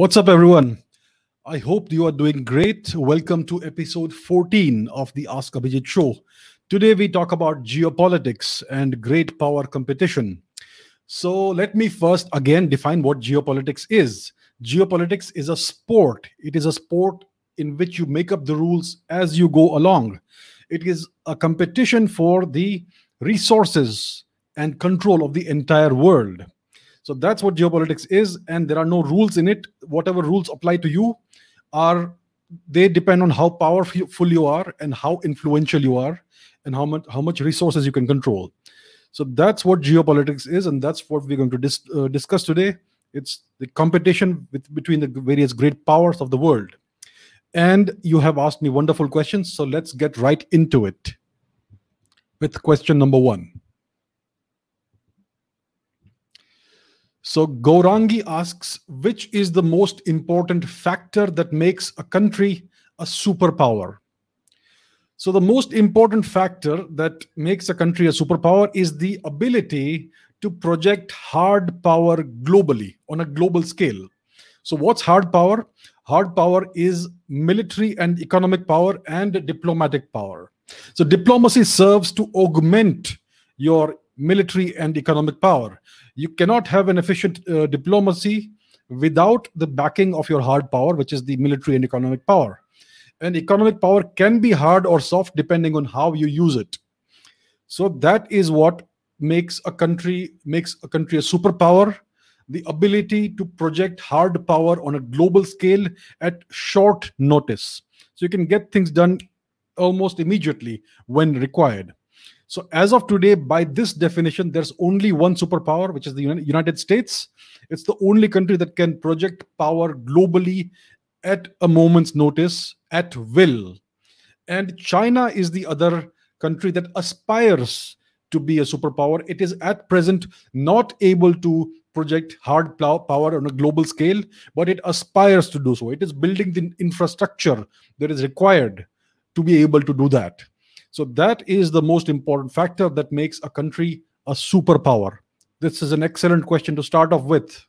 What's up, everyone? I hope you are doing great. Welcome to episode 14 of the Ask Abhijit show. Today, we talk about geopolitics and great power competition. So, let me first again define what geopolitics is. Geopolitics is a sport, it is a sport in which you make up the rules as you go along. It is a competition for the resources and control of the entire world. So that's what geopolitics is, and there are no rules in it. Whatever rules apply to you are they depend on how powerful you are and how influential you are and how much how much resources you can control. So that's what geopolitics is, and that's what we're going to dis- uh, discuss today. It's the competition with, between the various great powers of the world. And you have asked me wonderful questions, so let's get right into it with question number one. So Gaurangi asks, which is the most important factor that makes a country a superpower? So the most important factor that makes a country a superpower is the ability to project hard power globally on a global scale. So what's hard power? Hard power is military and economic power and diplomatic power. So diplomacy serves to augment your military and economic power. You cannot have an efficient uh, diplomacy without the backing of your hard power, which is the military and economic power. And economic power can be hard or soft depending on how you use it. So that is what makes a country makes a country a superpower the ability to project hard power on a global scale at short notice so you can get things done almost immediately when required so, as of today, by this definition, there's only one superpower, which is the United States. It's the only country that can project power globally at a moment's notice, at will. And China is the other country that aspires to be a superpower. It is at present not able to project hard power on a global scale, but it aspires to do so. It is building the infrastructure that is required to be able to do that. So that is the most important factor that makes a country a superpower. This is an excellent question to start off with.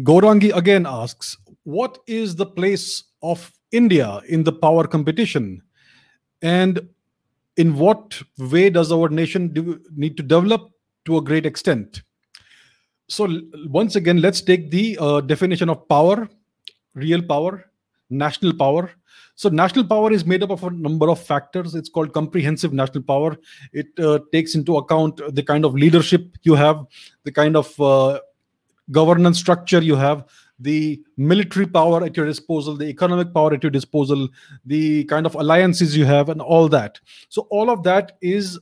Gorangi again asks, what is the place of India in the power competition? And in what way does our nation need to develop to a great extent? So, once again, let's take the uh, definition of power, real power, national power. So, national power is made up of a number of factors. It's called comprehensive national power. It uh, takes into account the kind of leadership you have, the kind of uh, governance structure you have, the military power at your disposal, the economic power at your disposal, the kind of alliances you have, and all that. So, all of that is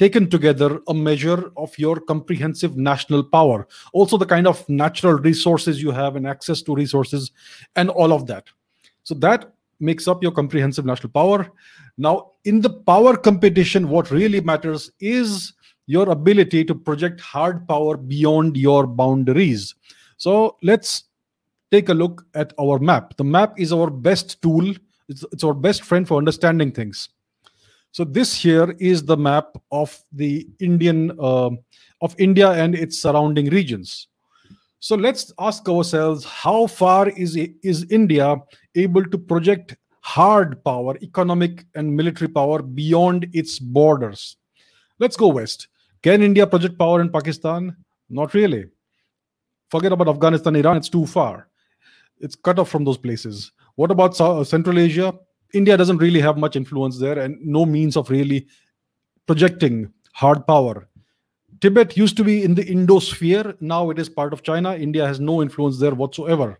taken together a measure of your comprehensive national power. Also the kind of natural resources you have and access to resources and all of that. So that makes up your comprehensive national power. Now in the power competition what really matters is your ability to project hard power beyond your boundaries. So let's take a look at our map. The map is our best tool. It's, it's our best friend for understanding things so this here is the map of the Indian uh, of India and its surrounding regions. So let's ask ourselves how far is is India able to project hard power, economic and military power beyond its borders? Let's go west. Can India project power in Pakistan? Not really. Forget about Afghanistan, Iran, it's too far. It's cut off from those places. What about Central Asia? India doesn't really have much influence there and no means of really projecting hard power. Tibet used to be in the Indo sphere. Now it is part of China. India has no influence there whatsoever.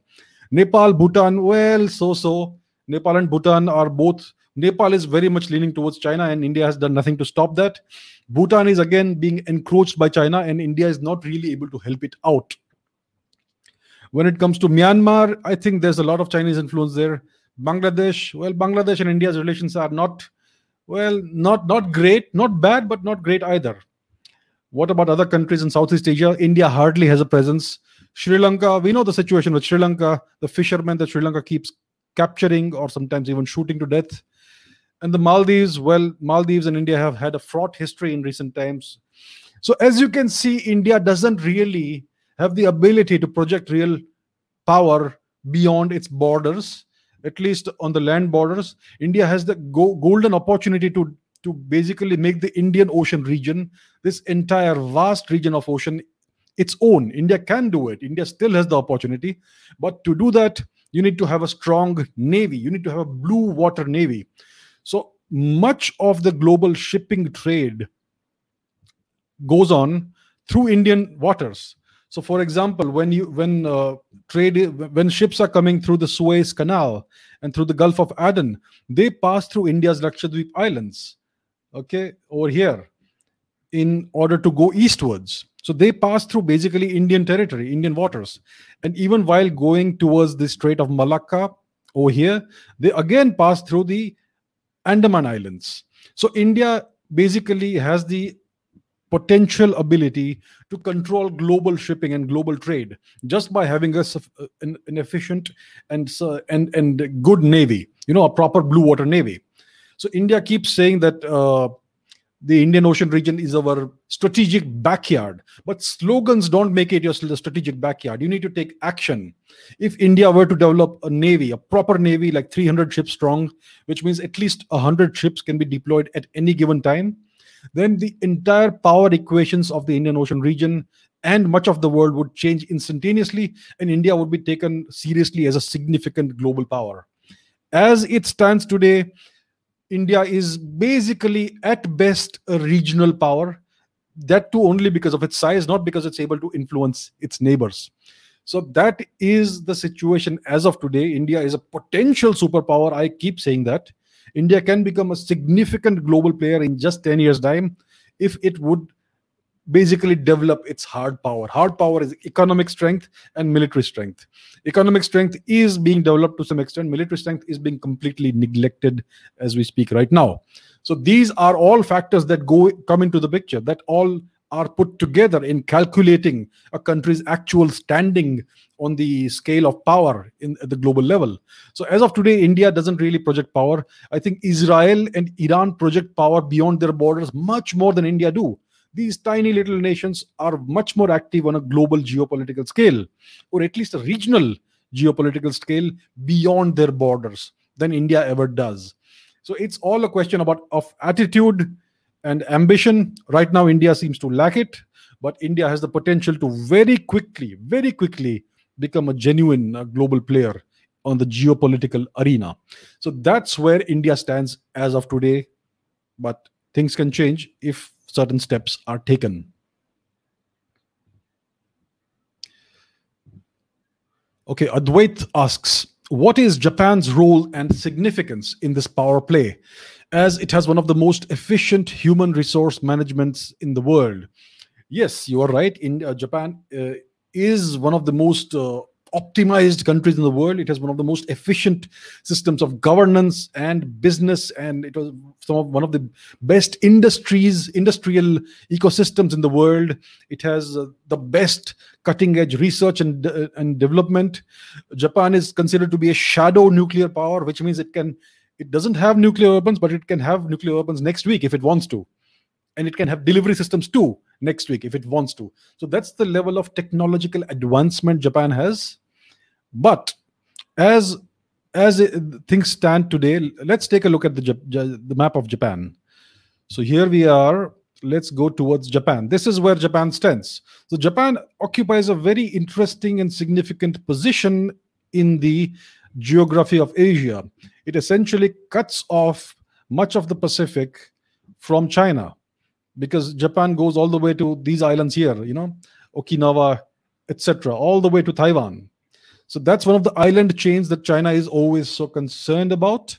Nepal, Bhutan, well, so so. Nepal and Bhutan are both. Nepal is very much leaning towards China, and India has done nothing to stop that. Bhutan is again being encroached by China, and India is not really able to help it out. When it comes to Myanmar, I think there's a lot of Chinese influence there. Bangladesh, well, Bangladesh and India's relations are not, well, not not great, not bad, but not great either. What about other countries in Southeast Asia? India hardly has a presence. Sri Lanka, we know the situation with Sri Lanka, the fishermen that Sri Lanka keeps capturing or sometimes even shooting to death. And the Maldives, well, Maldives and India have had a fraught history in recent times. So, as you can see, India doesn't really have the ability to project real power beyond its borders, at least on the land borders. India has the go- golden opportunity to to basically make the Indian Ocean region, this entire vast region of ocean, its own. India can do it. India still has the opportunity. But to do that, you need to have a strong navy. You need to have a blue water navy. So much of the global shipping trade goes on through Indian waters. So, for example, when you when uh, trade when ships are coming through the Suez Canal and through the Gulf of Aden, they pass through India's Lakshadweep Islands okay over here in order to go eastwards. So they pass through basically indian territory indian waters. And even while going towards the strait of malacca over here they again pass through the andaman islands. So india basically has the potential ability to control global shipping and global trade just by having a, an, an efficient and, and and good navy you know a proper blue water navy so India keeps saying that uh, the Indian Ocean region is our strategic backyard, but slogans don't make it your strategic backyard. You need to take action. If India were to develop a navy, a proper navy, like 300 ships strong, which means at least 100 ships can be deployed at any given time, then the entire power equations of the Indian Ocean region and much of the world would change instantaneously, and India would be taken seriously as a significant global power. As it stands today, India is basically at best a regional power. That too only because of its size, not because it's able to influence its neighbors. So that is the situation as of today. India is a potential superpower. I keep saying that. India can become a significant global player in just 10 years' time if it would basically develop its hard power. Hard power is economic strength and military strength. Economic strength is being developed to some extent, military strength is being completely neglected as we speak right now. So these are all factors that go come into the picture that all are put together in calculating a country's actual standing on the scale of power in at the global level so as of today india doesn't really project power i think israel and iran project power beyond their borders much more than india do these tiny little nations are much more active on a global geopolitical scale, or at least a regional geopolitical scale beyond their borders than India ever does. So it's all a question about of attitude and ambition. Right now, India seems to lack it, but India has the potential to very quickly, very quickly become a genuine uh, global player on the geopolitical arena. So that's where India stands as of today. But things can change if certain steps are taken. Okay, Advait asks, what is Japan's role and significance in this power play, as it has one of the most efficient human resource managements in the world? Yes, you are right. In uh, Japan uh, is one of the most uh, optimized countries in the world. It has one of the most efficient systems of governance and business, and it was some of one of the best industries, industrial ecosystems in the world. It has uh, the best cutting edge research and uh, and development. Japan is considered to be a shadow nuclear power, which means it can it doesn't have nuclear weapons, but it can have nuclear weapons next week if it wants to and it can have delivery systems too next week if it wants to. So that's the level of technological advancement japan has. But as as things stand today let's take a look at the the map of japan. So here we are. Let's go towards japan. This is where japan stands. So japan occupies a very interesting and significant position in the geography of asia. It essentially cuts off much of the pacific from china because Japan goes all the way to these islands here, you know, Okinawa, etc., all the way to Taiwan. So that's one of the island chains that China is always so concerned about.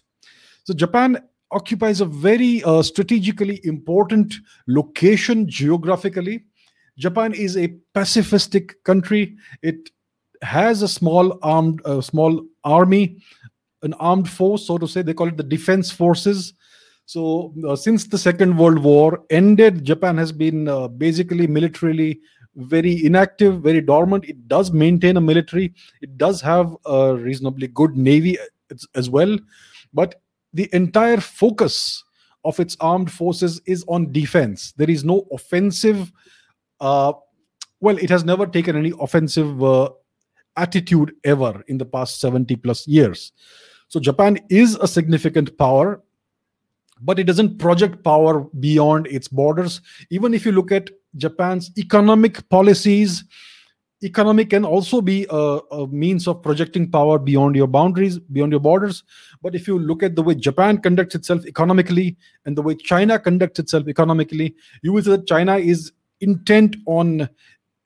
So Japan occupies a very uh, strategically important location geographically. Japan is a pacifistic country. It has a small armed, uh, small army, an armed force, so to say. They call it the defense forces so, uh, since the Second World War ended, Japan has been uh, basically militarily very inactive, very dormant. It does maintain a military, it does have a reasonably good navy as well. But the entire focus of its armed forces is on defense. There is no offensive. Uh, well, it has never taken any offensive uh, attitude ever in the past 70 plus years. So Japan is a significant power, but it doesn't project power beyond its borders. Even if you look at Japan's economic policies, economic can also be a, a, means of projecting power beyond your boundaries beyond your borders but if you look at the way japan conducts itself economically and the way china conducts itself economically you will see that china is intent on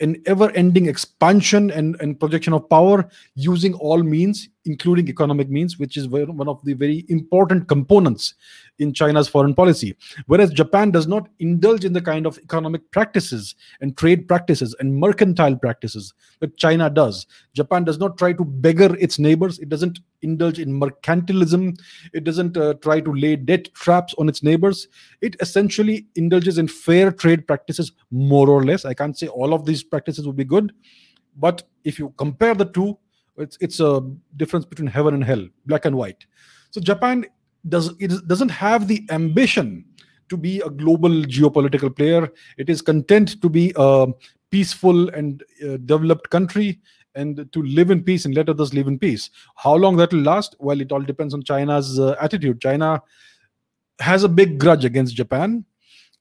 an ever-ending expansion and, and projection of power using all means including economic means which is one of the very important components in china's foreign policy. Whereas japan does not indulge in the kind of economic practices and trade practices and mercantile practices that china does. Japan does not try to beggar its neighbors. It doesn't indulge in mercantilism. It doesn't uh, try to lay debt traps on its neighbors. It essentially indulges in fair trade practices more or less. I can't say all of these practices would be good but if you compare the two it's it's a difference between heaven and hell black and white. So japan does it doesn't have the ambition to be a global geopolitical player. It is content to be a peaceful and uh, developed country and to live in peace and let others live in peace. How long that will last? Well it all depends on china's uh, attitude. China has a big grudge against japan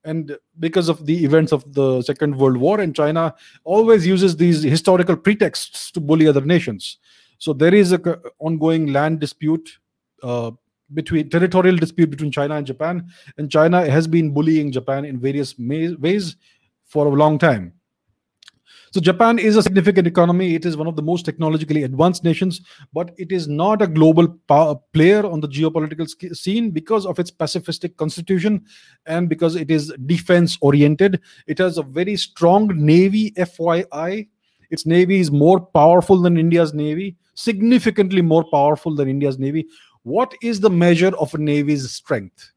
and because of the events of the second world war and china always uses these historical pretexts to bully other nations so there is a ongoing land dispute uh, between territorial dispute between china and japan and china has been bullying japan in various ways for a long time so Japan is a significant economy. It is one of the most technologically advanced nations, but it is not a global player on the geopolitical scene because of its pacifistic constitution and because it is defense oriented. It has a very strong navy, FYI. Its navy is more powerful than India's navy, significantly more powerful than India's navy. What is the measure of a navy's strength?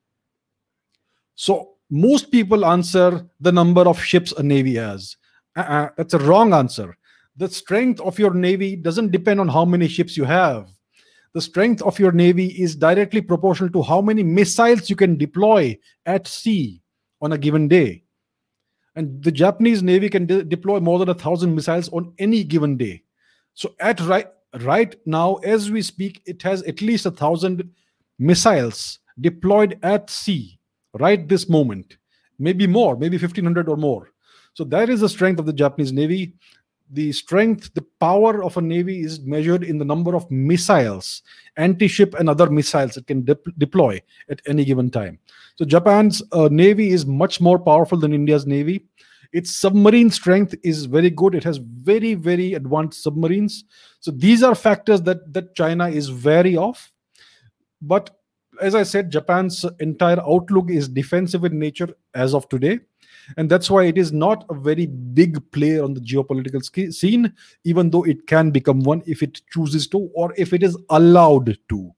So most people answer the number of ships a navy has uh-uh, that's a wrong answer. The strength of your navy doesn't depend on how many ships you have. The strength of your navy is directly proportional to how many missiles you can deploy at sea on a given day. And the Japanese navy can de- deploy more than a thousand missiles on any given day. So at right right now, as we speak, it has at least a thousand missiles deployed at sea right this moment. Maybe more, maybe 1500 or more. So that is the strength of the Japanese Navy. The strength, the power of a navy is measured in the number of missiles, anti ship, and other missiles it can de- deploy at any given time. So Japan's uh, navy is much more powerful than India's navy. Its submarine strength is very good. It has very, very advanced submarines. So these are factors that, that China is wary of. But as I said, Japan's entire outlook is defensive in nature as of today and that's why it is not a very big player on the geopolitical scene even though it can become one if it chooses to or if it is allowed to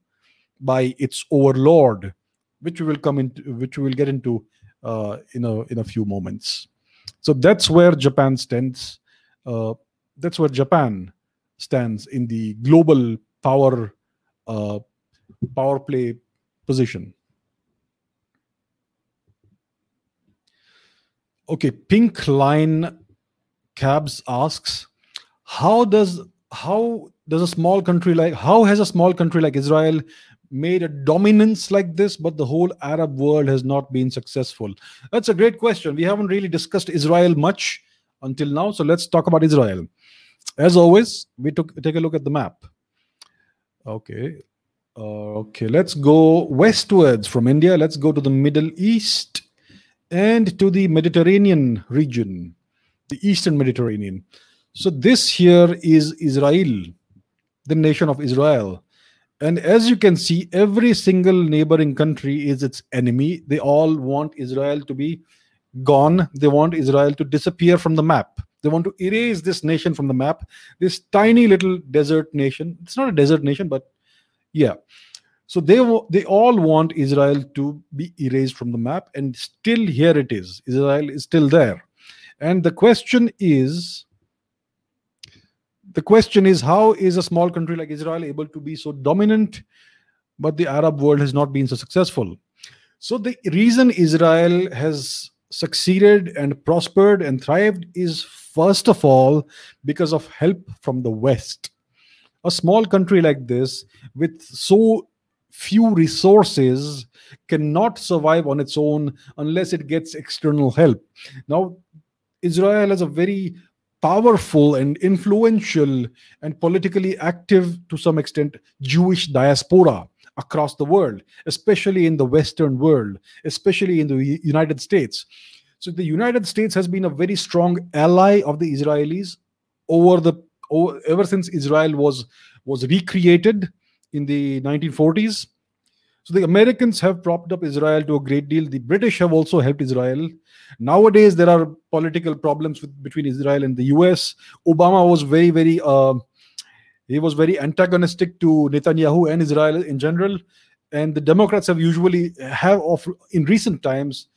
by its overlord which we will come into which we will get into uh, in a in a few moments. So that's where japan stands uh, that's where japan stands in the global power uh, power play position okay pink line cabs asks how does how does a small country like how has a small country like israel made a dominance like this but the whole arab world has not been successful? That's a great question. We haven't really discussed israel much until now so let's talk about israel. As always we took take a look at the map. Okay uh, okay let's go westwards from india. Let's go to the middle east and to the Mediterranean region, the Eastern Mediterranean. So this here is Israel, the nation of Israel. And as you can see, every single neighboring country is its enemy. They all want Israel to be gone. They want Israel to disappear from the map. They want to erase this nation from the map. This tiny little desert nation. It's not a desert nation, but yeah. So they they all want Israel to be erased from the map, and still here it is. Israel is still there, and the question is, the question is, how is a small country like Israel able to be so dominant, but the Arab world has not been so successful? So the reason Israel has succeeded and prospered and thrived is first of all because of help from the West. A small country like this, with so few resources, cannot survive on its own unless it gets external help. Now, Israel has a very powerful and influential and politically active to some extent Jewish diaspora across the world, especially in the Western world, especially in the United States. So the United States has been a very strong ally of the Israelis over the over, ever since Israel was was recreated in the 1940s. So the Americans have propped up Israel to a great deal. The British have also helped Israel. Nowadays, there are political problems with, between Israel and the US. Obama was very, very, uh, he was very antagonistic to Netanyahu and Israel in general. And the Democrats have usually have of in recent times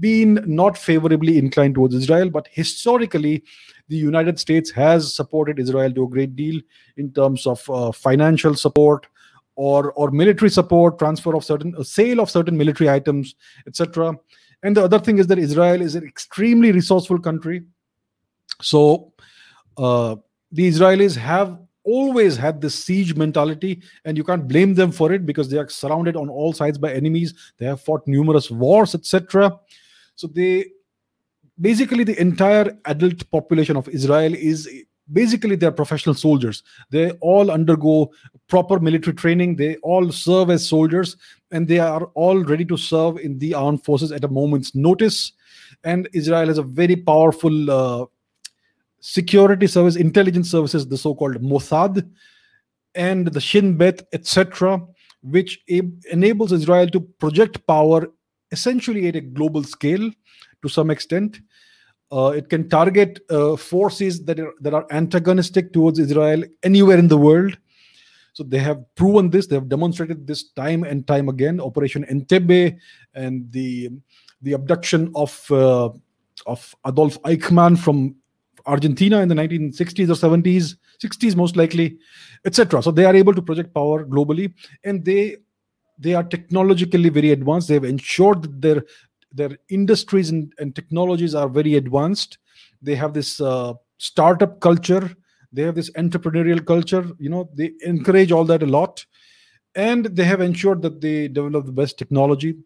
been not favorably inclined towards Israel, but historically, the United States has supported Israel to a great deal in terms of uh, financial support, or or military support, transfer of certain uh, sale of certain military items, etc. And the other thing is that Israel is an extremely resourceful country. So uh, the Israelis have always had this siege mentality, and you can't blame them for it because they are surrounded on all sides by enemies. They have fought numerous wars, etc. So they basically the entire adult population of Israel is basically they're professional soldiers. They all undergo proper military training. They all serve as soldiers and they are all ready to serve in the armed forces at a moment's notice. And israel has a very powerful uh, security service intelligence services the so-called mossad and the shin bet etc which enables israel to project power essentially at a global scale to some extent uh, it can target uh, forces that are, that are antagonistic towards Israel anywhere in the world. So they have proven this. They have demonstrated this time and time again. Operation Entebbe and the the abduction of uh, of Adolf Eichmann from Argentina in the 1960s or 70s, 60s most likely, etc. So they are able to project power globally, and they they are technologically very advanced. They have ensured that their their industries and, and technologies are very advanced. They have this uh, startup culture. They have this entrepreneurial culture. You know they encourage all that a lot. And they have ensured that they develop the best technology.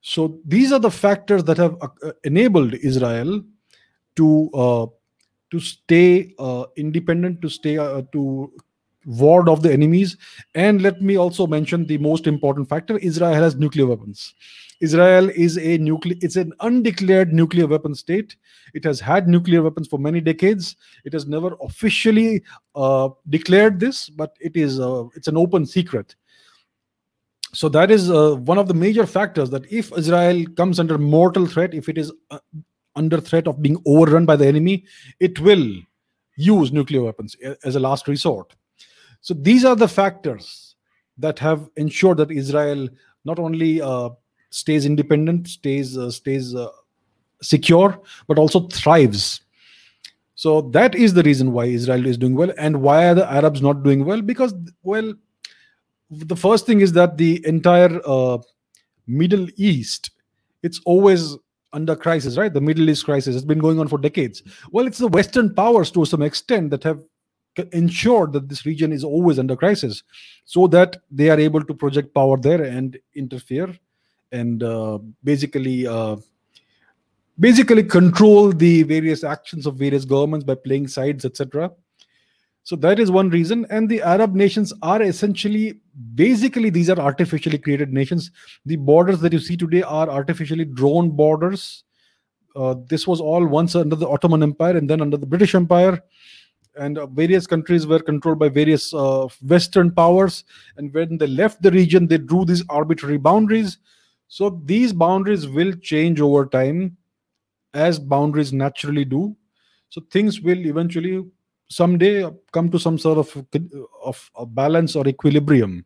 So these are the factors that have uh, enabled israel to uh, to stay uh, independent to stay uh, to ward off the enemies and let me also mention the most important factor israel has nuclear weapons Israel is a nuclear it's an undeclared nuclear weapon state. It has had nuclear weapons for many decades. It has never officially uh, declared this, but it is uh, it's an open secret. So that is uh, one of the major factors that if Israel comes under mortal threat, if it is uh, under threat of being overrun by the enemy, it will use nuclear weapons as a last resort. So these are the factors that have ensured that Israel not only uh, stays independent, stays uh, stays uh, secure, but also thrives. So that is the reason why Israel is doing well, and why are the Arabs not doing well? Because well, the first thing is that the entire uh, Middle East, it's always under crisis, right? The Middle East crisis has been going on for decades. Well, it's the Western powers to some extent that have ensured that this region is always under crisis so that they are able to project power there and interfere and uh, basically uh, basically control the various actions of various governments by playing sides etc so that is one reason. And the arab nations are essentially basically these are artificially created nations. The borders that you see today are artificially drawn borders. Uh, this was all once under the ottoman empire and then under the british empire and uh, various countries were controlled by various uh, western powers and when they left the region they drew these arbitrary boundaries so these boundaries will change over time as boundaries naturally do. So things will eventually someday come to some sort of of a balance or equilibrium.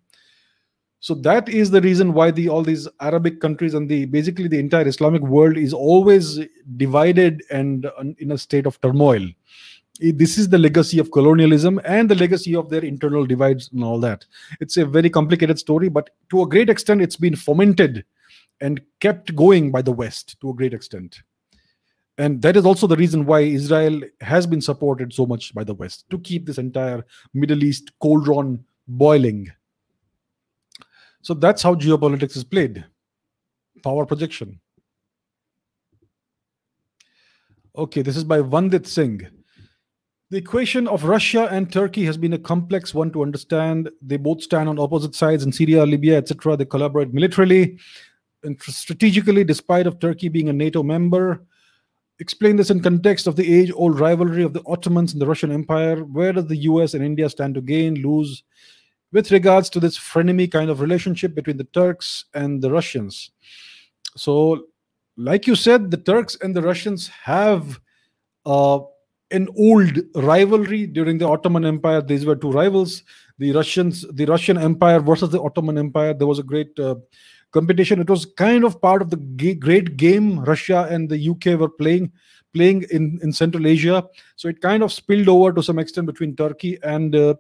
So that is the reason why the all these Arabic countries and the basically the entire Islamic world is always divided and in a state of turmoil. This is the legacy of colonialism and the legacy of their internal divides and all that. It's a very complicated story, but to a great extent, it's been fomented and kept going by the West to a great extent. And that is also the reason why Israel has been supported so much by the West to keep this entire Middle East cauldron boiling. So that's how geopolitics is played power projection. Okay, this is by Vandit Singh. The equation of Russia and Turkey has been a complex one to understand. They both stand on opposite sides in Syria, Libya, etc. They collaborate militarily and strategically, despite of Turkey being a NATO member. Explain this in context of the age-old rivalry of the Ottomans and the Russian Empire. Where does the US and India stand to gain, lose, with regards to this frenemy kind of relationship between the Turks and the Russians? So, like you said, the Turks and the Russians have uh, an old rivalry during the Ottoman Empire. These were two rivals. The Russians, the Russian Empire versus the Ottoman Empire. There was a great uh, competition. It was kind of part of the g- great game Russia and the UK were playing playing in, in Central Asia. So it kind of spilled over to some extent between Turkey and uh,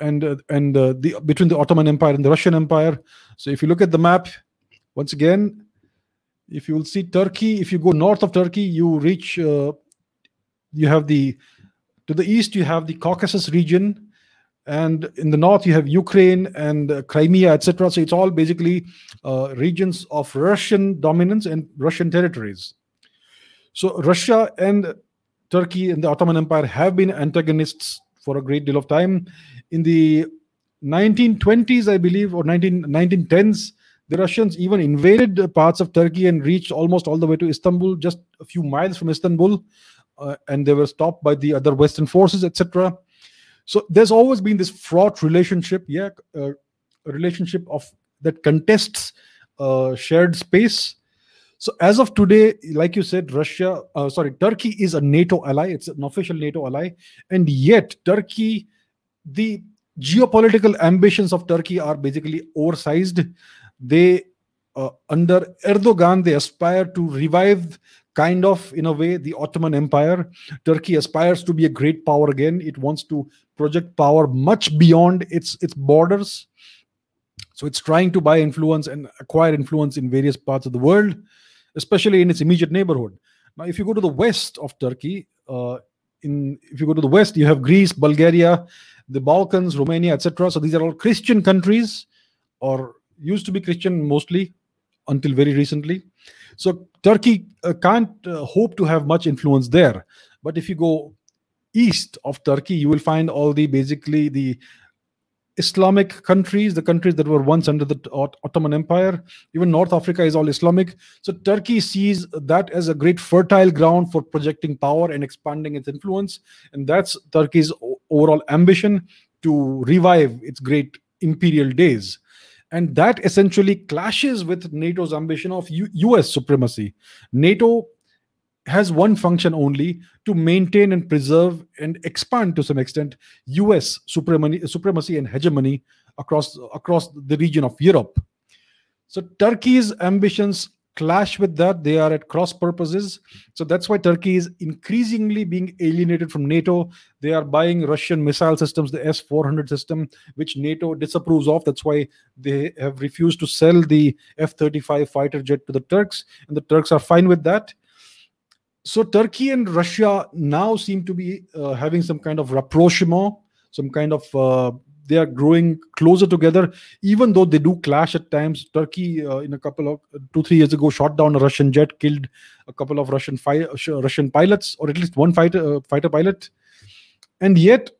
and uh, and uh, the between the Ottoman Empire and the Russian Empire. So if you look at the map, once again, if you will see Turkey, if you go north of Turkey, you reach uh, you have the to the east you have the Caucasus region, and in the north you have Ukraine and uh, Crimea, etc. So it's all basically uh, regions of Russian dominance and Russian territories. So Russia and Turkey and the Ottoman Empire have been antagonists for a great deal of time. In the 1920s, I believe, or 19, 1910s, the Russians even invaded parts of Turkey and reached almost all the way to Istanbul, just a few miles from Istanbul uh, and they were stopped by the other Western forces, etc. So there's always been this fraught relationship, yeah, uh, a relationship of that contests uh, shared space. So as of today, like you said, Russia, uh, sorry, Turkey is a NATO ally. It's an official NATO ally, and yet Turkey, the geopolitical ambitions of Turkey are basically oversized. They uh, under Erdogan, they aspire to revive kind of in a way the ottoman empire. Turkey aspires to be a great power again. It wants to project power much beyond its its borders. So it's trying to buy influence and acquire influence in various parts of the world especially in its immediate neighborhood. Now if you go to the west of turkey uh, in if you go to the west you have greece bulgaria the balkans romania etc so these are all christian countries or used to be christian mostly until very recently so Turkey uh, can't uh, hope to have much influence there. But if you go east of Turkey, you will find all the basically the Islamic countries, the countries that were once under the Ottoman Empire. Even North Africa is all Islamic. So Turkey sees that as a great fertile ground for projecting power and expanding its influence. And that's Turkey's overall ambition to revive its great imperial days and that essentially clashes with NATO's ambition of U- US supremacy. NATO has one function only to maintain and preserve and expand to some extent US supremacy, supremacy and hegemony across across the region of Europe. So Turkey's ambitions clash with that. They are at cross purposes. So that's why Turkey is increasingly being alienated from NATO. They are buying Russian missile systems, the S 400 system, which NATO disapproves of. That's why they have refused to sell the F 35 fighter jet to the Turks, and the Turks are fine with that. So Turkey and Russia now seem to be uh, having some kind of rapprochement, some kind of uh, they are growing closer together, even though they do clash at times. Turkey, uh, in a couple of two three years ago, shot down a Russian jet, killed a couple of Russian fi- Russian pilots, or at least one fighter uh, fighter pilot. And yet,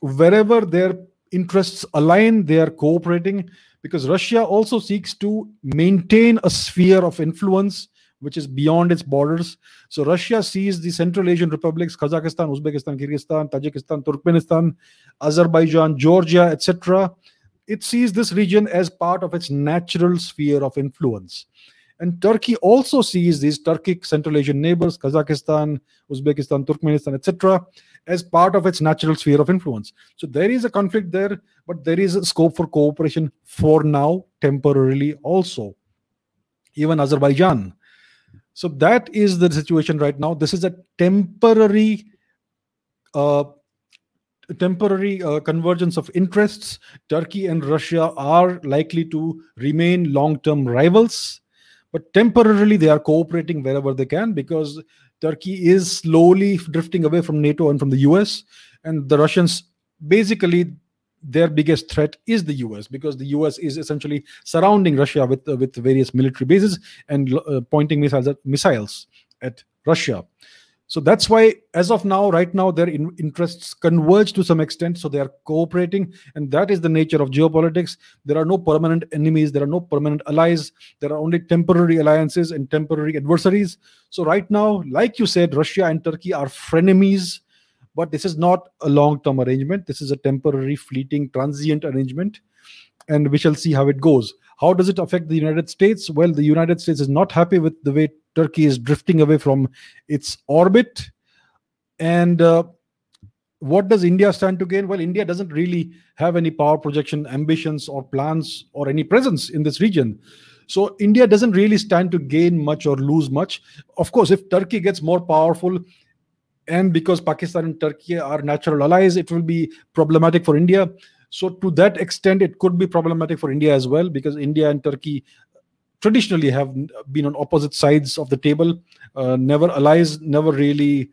wherever their interests align, they are cooperating because Russia also seeks to maintain a sphere of influence which is beyond its borders. So Russia sees the Central Asian republics, Kazakhstan, Uzbekistan, Kyrgyzstan, Tajikistan, Turkmenistan, Azerbaijan, Georgia, etc. It sees this region as part of its natural sphere of influence. And Turkey also sees these Turkic Central Asian neighbors, Kazakhstan, Uzbekistan, Turkmenistan, etc., as part of its natural sphere of influence. So there is a conflict there, but there is a scope for cooperation for now, temporarily also. Even Azerbaijan so that is the situation right now. This is a temporary, uh, temporary uh, convergence of interests. Turkey and Russia are likely to remain long-term rivals, but temporarily they are cooperating wherever they can because Turkey is slowly drifting away from NATO and from the US, and the Russians basically their biggest threat is the US because the US is essentially surrounding Russia with uh, with various military bases and uh, pointing missiles at, missiles at Russia. So that's why, as of now, right now, their in- interests converge to some extent. So they are cooperating, and that is the nature of geopolitics. There are no permanent enemies, there are no permanent allies, there are only temporary alliances and temporary adversaries. So, right now, like you said, Russia and Turkey are frenemies, but this is not a long term arrangement. This is a temporary, fleeting, transient arrangement, and we shall see how it goes. How does it affect the United States? Well, the United States is not happy with the way Turkey is drifting away from its orbit. And uh, what does India stand to gain? Well, India doesn't really have any power projection ambitions or plans or any presence in this region. So India doesn't really stand to gain much or lose much. Of course, if Turkey gets more powerful, and because Pakistan and Turkey are natural allies, it will be problematic for India. So to that extent, it could be problematic for India as well, because India and Turkey traditionally have been on opposite sides of the table, uh, never allies, never really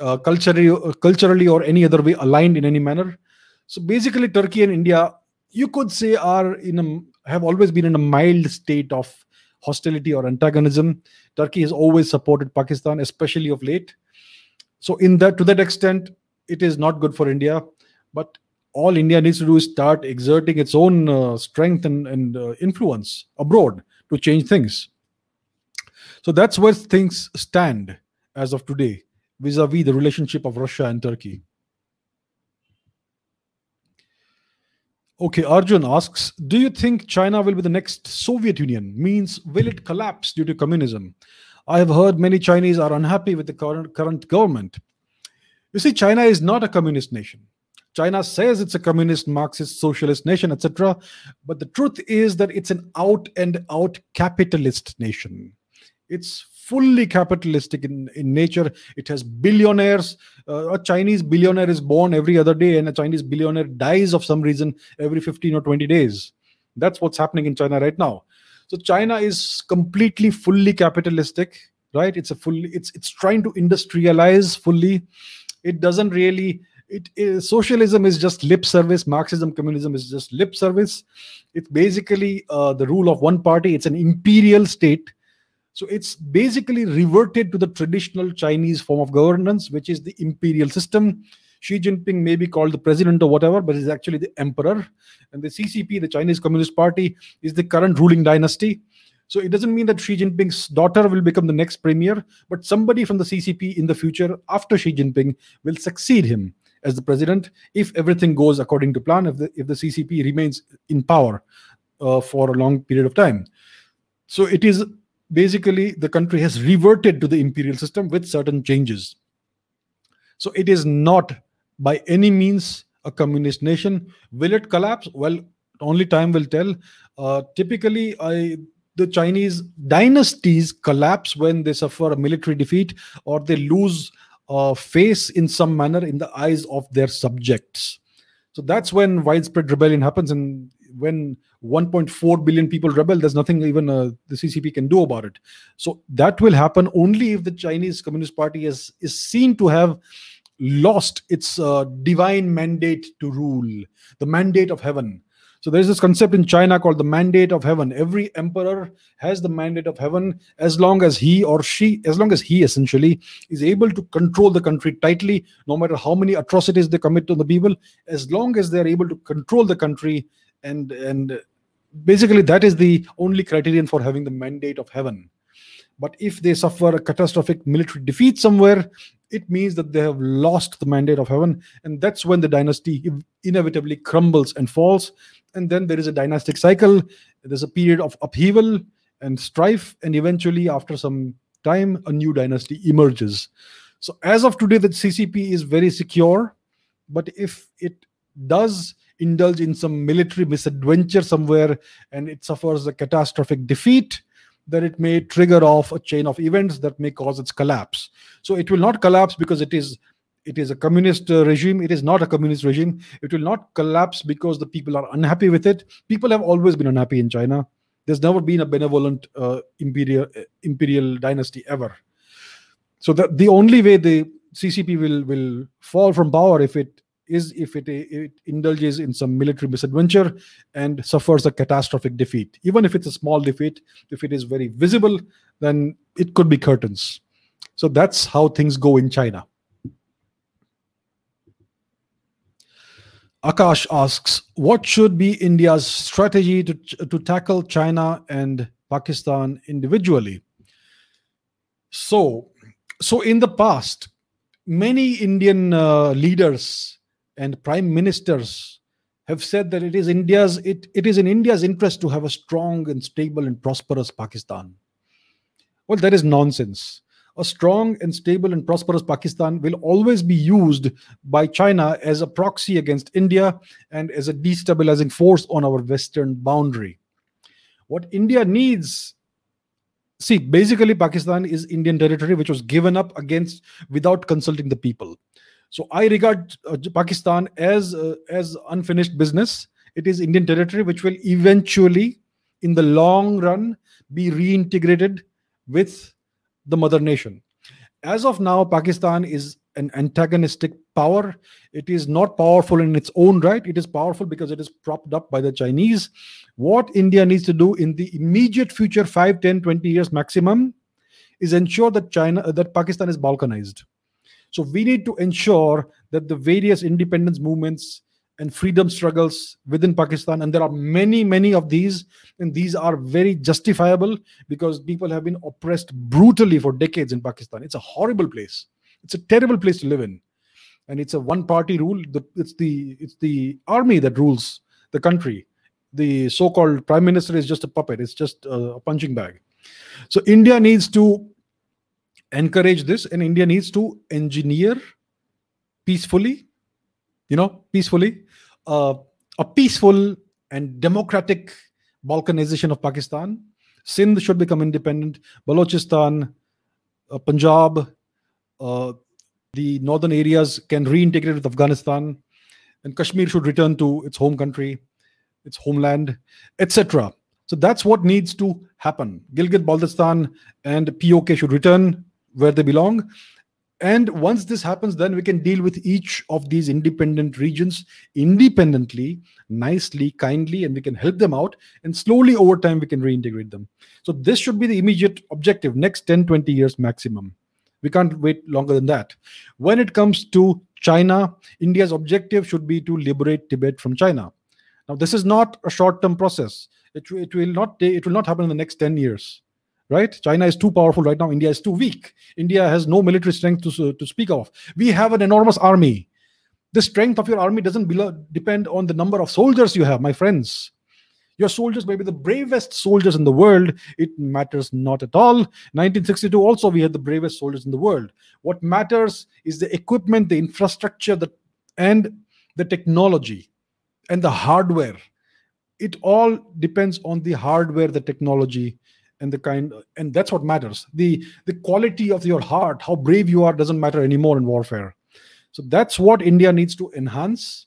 uh, culturally, culturally or any other way aligned in any manner. So basically, Turkey and India, you could say, are in a have always been in a mild state of hostility or antagonism. Turkey has always supported Pakistan, especially of late. So in that to that extent, it is not good for India. But all India needs to do is start exerting its own uh, strength and, and uh, influence abroad to change things. So that's where things stand as of today vis a vis the relationship of Russia and Turkey. Okay, Arjun asks Do you think China will be the next Soviet Union? Means, will it collapse due to communism? I have heard many Chinese are unhappy with the current, current government. You see, China is not a communist nation. China says it's a communist, Marxist, socialist nation, etc. But the truth is that it's an out and out capitalist nation. It's fully capitalistic in, in nature. It has billionaires. Uh, a Chinese billionaire is born every other day, and a Chinese billionaire dies of some reason every 15 or 20 days. That's what's happening in China right now. So China is completely fully capitalistic, right? It's a fully it's it's trying to industrialize fully. It doesn't really it is socialism is just lip service. Marxism communism is just lip service. It's basically uh, the rule of one party. It's an imperial state. So it's basically reverted to the traditional chinese form of governance which is the imperial system xi jinping may be called the president or whatever but is actually the emperor. And the ccp the chinese communist party is the current ruling dynasty. So it doesn't mean that Xi Jinping's daughter will become the next premier, but somebody from the CCP in the future after Xi Jinping will succeed him as the president if everything goes according to plan if the if the ccp remains in power uh, for a long period of time. So it is basically the country has reverted to the imperial system with certain changes. So it is not by any means a communist nation will it collapse well only time will tell uh, typically i the chinese dynasties collapse when they suffer a military defeat or they lose uh, face in some manner in the eyes of their subjects. So that's when widespread rebellion happens, and when 1.4 billion people rebel, there's nothing even uh, the CCP can do about it. So that will happen only if the Chinese Communist Party is is seen to have lost its uh, divine mandate to rule, the mandate of heaven. So there's this concept in China called the mandate of heaven. Every emperor has the mandate of heaven as long as he or she, as long as he essentially is able to control the country tightly, no matter how many atrocities they commit to the people, as long as they're able to control the country and and basically that is the only criterion for having the mandate of heaven. But if they suffer a catastrophic military defeat somewhere, it means that they have lost the mandate of heaven. And that's when the dynasty inevitably crumbles and falls. And then there is a dynastic cycle. There's a period of upheaval and strife. And eventually, after some time, a new dynasty emerges. So, as of today, the CCP is very secure. But if it does indulge in some military misadventure somewhere and it suffers a catastrophic defeat, that it may trigger off a chain of events that may cause its collapse. So it will not collapse because it is it is a communist uh, regime. It is not a communist regime. It will not collapse because the people are unhappy with it. People have always been unhappy in China. There's never been a benevolent uh, imperial imperial dynasty ever. So the, the only way the CCP will will fall from power if it is if it, it indulges in some military misadventure and suffers a catastrophic defeat. Even if it's a small defeat, if it is very visible, then it could be curtains. So that's how things go in China. Akash asks, what should be India's strategy to, to tackle China and Pakistan individually? So, so in the past, many Indian uh, leaders and prime ministers have said that it is India's it, it is in India's interest to have a strong and stable and prosperous Pakistan. Well, that is nonsense. A strong and stable and prosperous Pakistan will always be used by China as a proxy against India and as a destabilizing force on our western boundary. What India needs see basically pakistan is indian territory which was given up against without consulting the people so i regard uh, pakistan as uh, as unfinished business it is indian territory which will eventually in the long run be reintegrated with the mother nation as of now pakistan is an antagonistic power. It is not powerful in its own right. It is powerful because it is propped up by the Chinese. What India needs to do in the immediate future, 5, 10, 20 years maximum, is ensure that China, that Pakistan is balkanized. So we need to ensure that the various independence movements and freedom struggles within Pakistan, and there are many, many of these, and these are very justifiable because people have been oppressed brutally for decades in Pakistan. It's a horrible place it's a terrible place to live in, and it's a one-party rule. The, it's the it's the army that rules the country. The so-called prime minister is just a puppet. It's just a, a punching bag. So India needs to encourage this, and India needs to engineer peacefully, you know, peacefully, uh, a peaceful and democratic balkanization of Pakistan. Sindh should become independent. Balochistan, uh, Punjab, uh, the northern areas can reintegrate with Afghanistan, and Kashmir should return to its home country, its homeland, etc. So that's what needs to happen. Gilgit Baltistan and POK should return where they belong. And once this happens, then we can deal with each of these independent regions independently, nicely, kindly, and we can help them out. And slowly over time, we can reintegrate them. So, this should be the immediate objective, next 10, 20 years maximum. We can't wait longer than that. When it comes to China, India's objective should be to liberate Tibet from China. Now, this is not a short-term process. It, it will not it will not happen in the next 10 years. Right? China is too powerful right now. India is too weak. India has no military strength to, to speak of. We have an enormous army. The strength of your army doesn't depend on the number of soldiers you have, my friends. Your soldiers may be the bravest soldiers in the world. It matters not at all. 1962 also we had the bravest soldiers in the world. What matters is the equipment, the infrastructure, the and the technology and the hardware. It all depends on the hardware, the technology, and the kind and that's what matters. The the quality of your heart how brave you are doesn't matter anymore in warfare. So that's what india needs to enhance.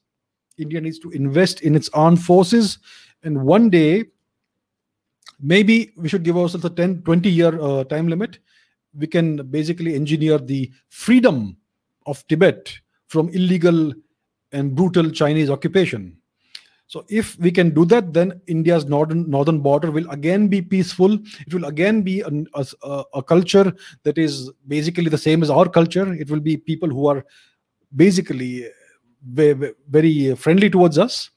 India needs to invest in its armed forces. And one day maybe we should give ourselves a 10 20 year uh, time limit. We can basically engineer the freedom of tibet from illegal and brutal chinese occupation so if we can do that then india's northern northern border will again be peaceful. It will again be an, a, a culture that is basically the same as our culture. It will be people who are basically uh, very, very friendly towards us.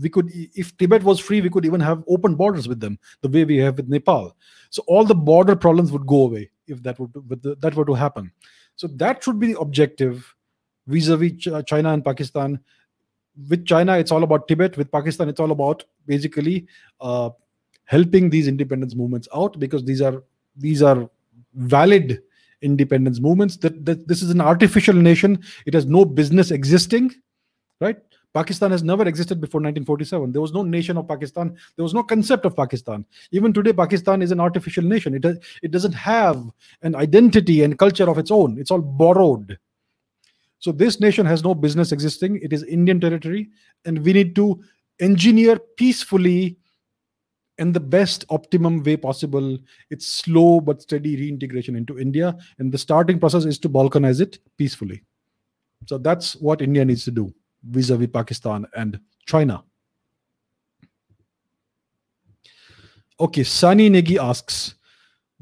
We could if tibet was free we could even have open borders with them the way we have with nepal. So all the border problems would go away if that would that were to happen. So that should be the objective vis-a-vis china and pakistan with china it's all about tibet with pakistan it's all about basically uh, helping these independence movements out because these are these are valid independence movements that, that this is an artificial nation it has no business existing right Pakistan has never existed before 1947. There was no nation of Pakistan. There was no concept of Pakistan. Even today, Pakistan is an artificial nation. It, it doesn't have an identity and culture of its own. It's all borrowed. So this nation has no business existing. It is Indian territory, and we need to engineer peacefully in the best optimum way possible. It's slow but steady reintegration into India, and the starting process is to balkanize it peacefully. So that's what India needs to do vis-a-vis Pakistan and China. Okay, Sani Negi asks,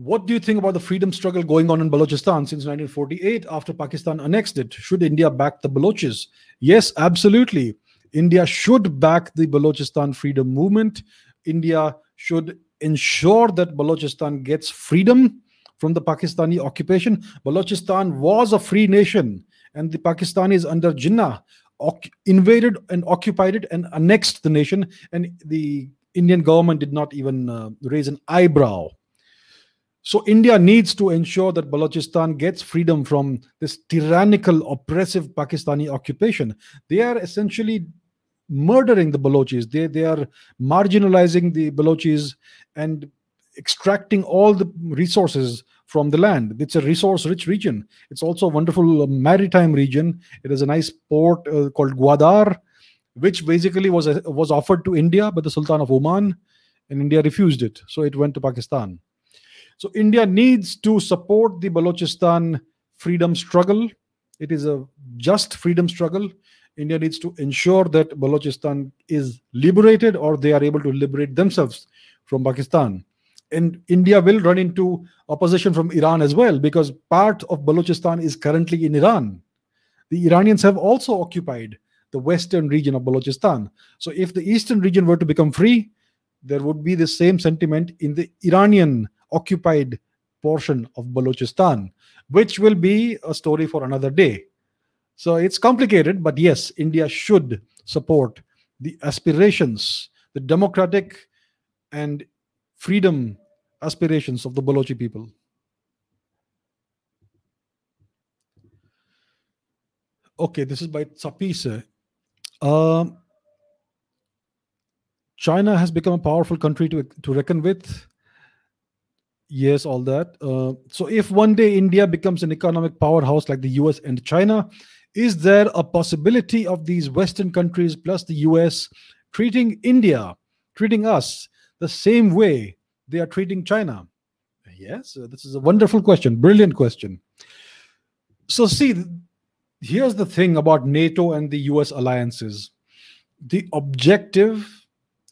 what do you think about the freedom struggle going on in Balochistan since 1948 after Pakistan annexed it? Should India back the Balochis? Yes, absolutely. India should back the Balochistan freedom movement. India should ensure that Balochistan gets freedom from the Pakistani occupation. Balochistan was a free nation, and the Pakistanis under Jinnah invaded and occupied it and annexed the nation, and the Indian government did not even uh, raise an eyebrow. So India needs to ensure that Balochistan gets freedom from this tyrannical, oppressive Pakistani occupation. They are essentially murdering the Balochis. They they are marginalizing the Balochis and extracting all the resources from the land. It's a resource-rich region. It's also a wonderful maritime region. It has a nice port uh, called Gwadar, which basically was uh, was offered to India by the Sultan of Oman, and India refused it. So it went to Pakistan. So India needs to support the Balochistan freedom struggle. It is a just freedom struggle. India needs to ensure that Balochistan is liberated or they are able to liberate themselves from Pakistan. And India will run into opposition from Iran as well because part of Balochistan is currently in Iran. The Iranians have also occupied the western region of Balochistan. So if the eastern region were to become free, there would be the same sentiment in the Iranian occupied portion of Balochistan, which will be a story for another day. So it's complicated, but yes, India should support the aspirations, the democratic and freedom aspirations of the Balochi people. Okay, this is by Tsapise. Um, China has become a powerful country to, to reckon with. Yes, all that. Uh, so, if one day India becomes an economic powerhouse like the US and China, is there a possibility of these Western countries plus the US treating India, treating us the same way they are treating China? Yes, uh, this is a wonderful question, brilliant question. So, see, here's the thing about NATO and the US alliances the objective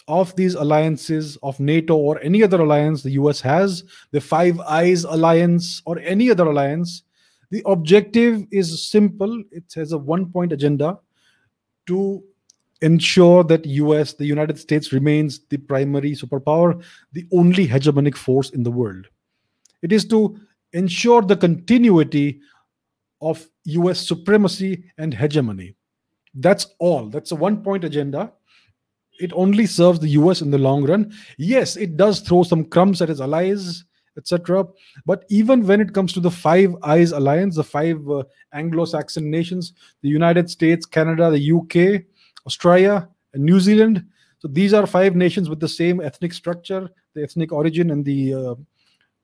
of these alliances of NATO or any other alliance the US has, the Five Eyes alliance or any other alliance, the objective is simple. It has a one point agenda to ensure that US, the United States, remains the primary superpower, the only hegemonic force in the world. It is to ensure the continuity of US supremacy and hegemony. That's all. That's a one point agenda. It only serves the US in the long run. Yes, it does throw some crumbs at its allies etc. But even when it comes to the Five Eyes Alliance, the five uh, Anglo Saxon nations, the United States, Canada, the UK, Australia, and New Zealand. So these are five nations with the same ethnic structure, the ethnic origin, and the uh,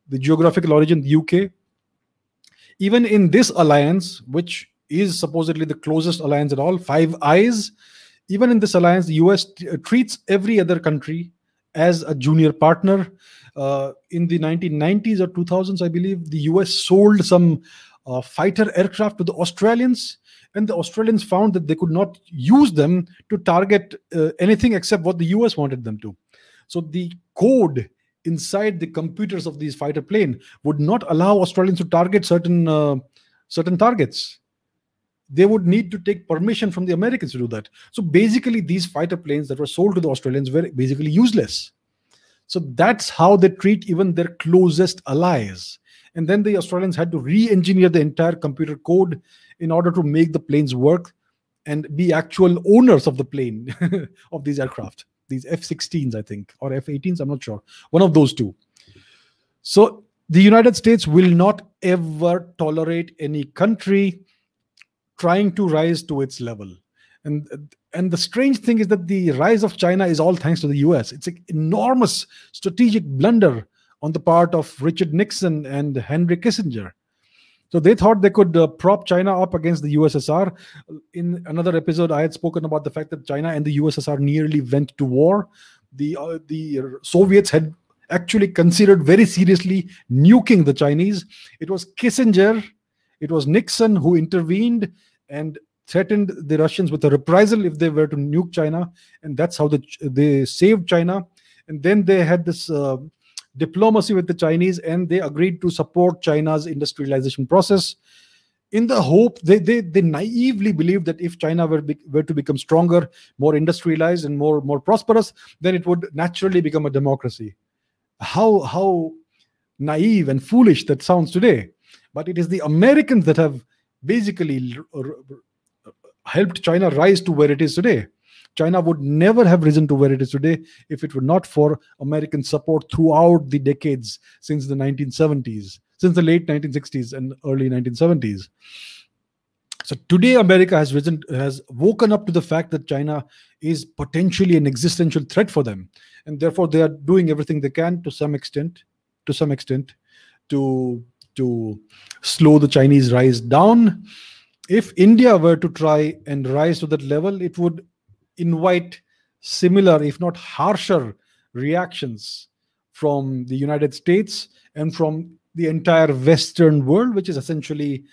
the geographical origin, the UK. Even in this alliance, which is supposedly the closest alliance at all, Five Eyes, even in this alliance, the US t- uh, treats every other country as a junior partner. Uh, in the 1990s or 2000s, I believe, the US sold some uh, fighter aircraft to the Australians, and the Australians found that they could not use them to target uh, anything except what the US wanted them to. So the code inside the computers of these fighter plane would not allow Australians to target certain uh, certain targets. They would need to take permission from the Americans to do that. So basically, these fighter planes that were sold to the Australians were basically useless. So that's how they treat even their closest allies. And then the Australians had to re engineer the entire computer code in order to make the planes work and be actual owners of the plane, of these aircraft, these F 16s, I think, or F 18s, I'm not sure. One of those two. So the United States will not ever tolerate any country trying to rise to its level. And and the strange thing is that the rise of China is all thanks to the US. It's an enormous strategic blunder on the part of Richard Nixon and Henry Kissinger. So they thought they could uh, prop China up against the USSR. In another episode, I had spoken about the fact that China and the USSR nearly went to war. the uh, the Soviets had actually considered very seriously nuking the Chinese. It was Kissinger, it was Nixon who intervened and threatened the Russians with a reprisal if they were to nuke China, and that's how the, they saved China. And then they had this uh, diplomacy with the Chinese, and they agreed to support China's industrialization process. In the hope, they, they, they naively believed that if China were, be, were to become stronger, more industrialized, and more, more prosperous, then it would naturally become a democracy. How, how naive and foolish that sounds today. But it is the Americans that have basically helped China rise to where it is today. China would never have risen to where it is today if it were not for American support throughout the decades since the 1970s, since the late 1960s and early 1970s. So today, America has risen, has woken up to the fact that China is potentially an existential threat for them, and therefore they are doing everything they can to some extent, to some extent, to to slow the Chinese rise down if India were to try and rise to that level, it would invite similar, if not harsher, reactions from the United States and from the entire Western world, which is essentially,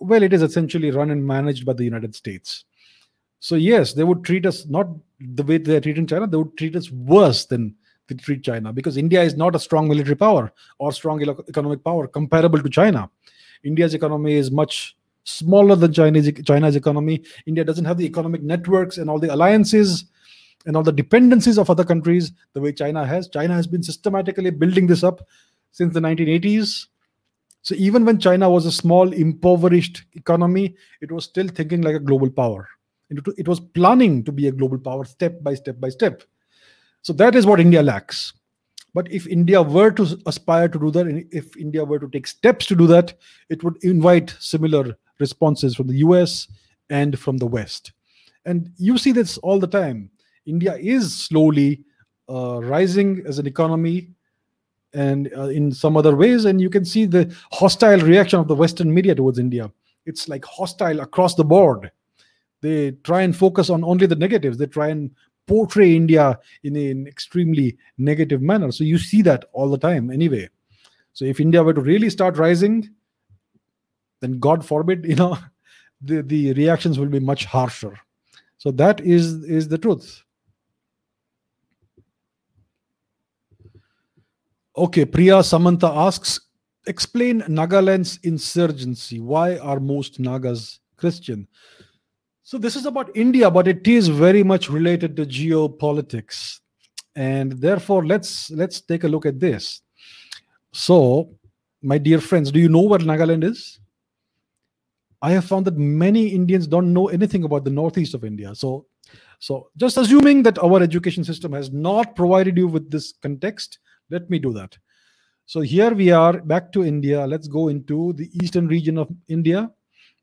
well, it is essentially run and managed by the United States. So, yes, they would treat us not the way they are treating China, they would treat us worse than treat China because India is not a strong military power or strong economic power comparable to China. India's economy is much smaller than Chinese, China's economy. India doesn't have the economic networks and all the alliances and all the dependencies of other countries the way China has. China has been systematically building this up since the 1980s. So even when China was a small, impoverished economy, it was still thinking like a global power. It was planning to be a global power step by step by step. So that is what India lacks. But if India were to aspire to do that, and if India were to take steps to do that, it would invite similar responses from the US and from the West. And you see this all the time. India is slowly uh, rising as an economy and uh, in some other ways. And you can see the hostile reaction of the Western media towards India. It's like hostile across the board. They try and focus on only the negatives. They try and portray India in an extremely negative manner. So you see that all the time anyway. So if India were to really start rising, then god forbid you know the, the reactions will be much harsher so that is is the truth okay priya samantha asks explain nagaland's insurgency why are most nagas christian so this is about india but it is very much related to geopolitics and therefore let's let's take a look at this so my dear friends do you know where nagaland is I have found that many Indians don't know anything about the northeast of India. So, so just assuming that our education system has not provided you with this context, let me do that. So here we are back to India. Let's go into the eastern region of India.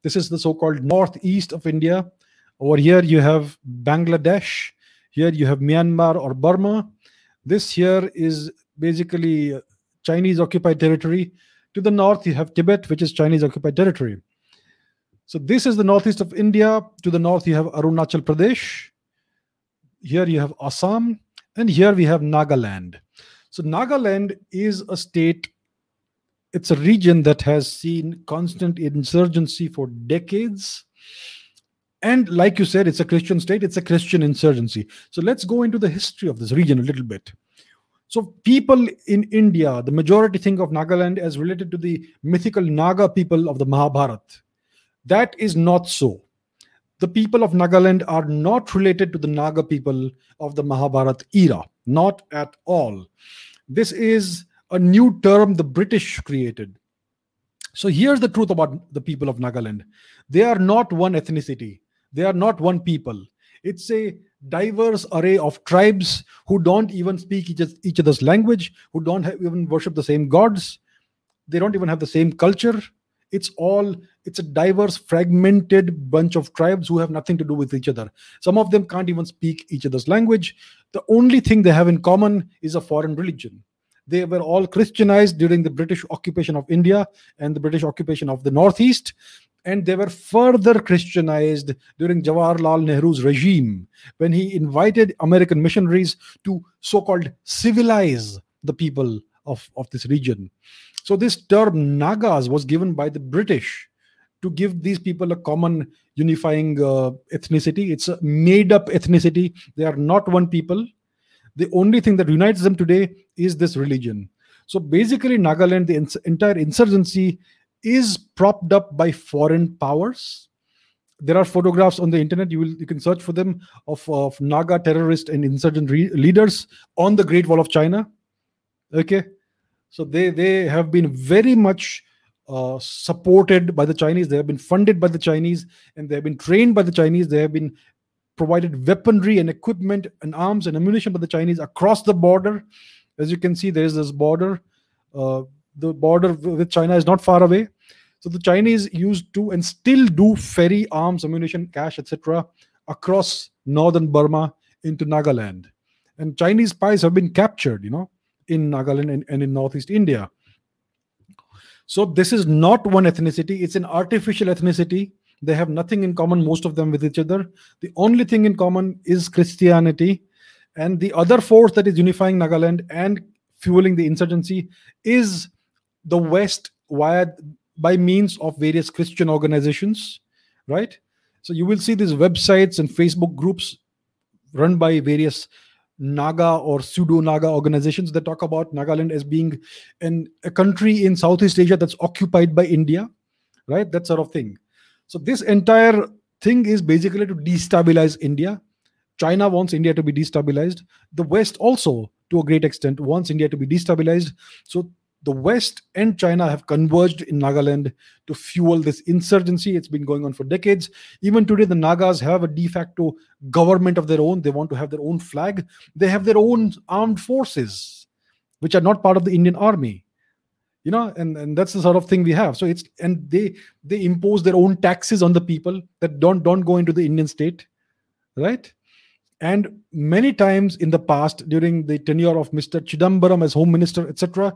This is the so-called northeast of India. Over here you have Bangladesh. Here you have Myanmar or Burma. This here is basically Chinese occupied territory. To the north you have Tibet, which is Chinese occupied territory. So this is the northeast of India. To the north, you have Arunachal Pradesh. Here you have Assam. And here we have Nagaland. So Nagaland is a state, it's a region that has seen constant insurgency for decades. And like you said, it's a Christian state, it's a Christian insurgency. So let's go into the history of this region a little bit. So people in India, the majority think of Nagaland as related to the mythical Naga people of the Mahabharata that is not so. The people of Nagaland are not related to the Naga people of the Mahabharata era, not at all. This is a new term the British created. So here's the truth about the people of Nagaland. They are not one ethnicity, they are not one people. It's a diverse array of tribes who don't even speak each, other's language, who don't have, even worship the same gods, they don't even have the same culture, it's all it's a diverse fragmented bunch of tribes who have nothing to do with each other. Some of them can't even speak each other's language. The only thing they have in common is a foreign religion they were all christianized during the british occupation of india and the british occupation of the northeast and they were further Christianized during Jawaharlal Nehru's regime when he invited American missionaries to so called civilize the people of, of this region. So, this term Nagas was given by the British to give these people a common unifying uh, ethnicity. It's a made up ethnicity. They are not one people. The only thing that unites them today is this religion. So basically, Nagaland, the ins- entire insurgency is propped up by foreign powers. There are photographs on the internet. You will you can search for them of, of Naga terrorist and insurgent re- leaders on the Great Wall of China. Okay, so they they have been very much uh, supported by the Chinese. They have been funded by the Chinese, and they have been trained by the Chinese. They have been provided weaponry and equipment and arms and ammunition by the Chinese across the border. As you can see, there is this border. Uh, the border with China is not far away. So the Chinese used to and still do ferry arms, ammunition, cash, etc., across northern Burma into Nagaland. And Chinese spies have been captured, you know, in Nagaland and, and in northeast India. So this is not one ethnicity, it's an artificial ethnicity. They have nothing in common, most of them, with each other. The only thing in common is Christianity. And the other force that is unifying Nagaland and fueling the insurgency is the West via by means of various Christian organizations, right? So you will see these websites and Facebook groups run by various Naga or pseudo Naga organizations that talk about Nagaland as being an, a country in Southeast Asia that's occupied by India, right? That sort of thing. So this entire thing is basically to destabilize India. China wants India to be destabilized. The West also, to a great extent, wants India to be destabilized. So the West and China have converged in Nagaland to fuel this insurgency. It's been going on for decades. Even today, the Nagas have a de facto government of their own. They want to have their own flag. They have their own armed forces, which are not part of the Indian army. You know, and, and that's the sort of thing we have. So it's and they they impose their own taxes on the people that don't don't go into the Indian state, right? And many times in the past, during the tenure of Mr. Chidambaram as Home Minister, etc.,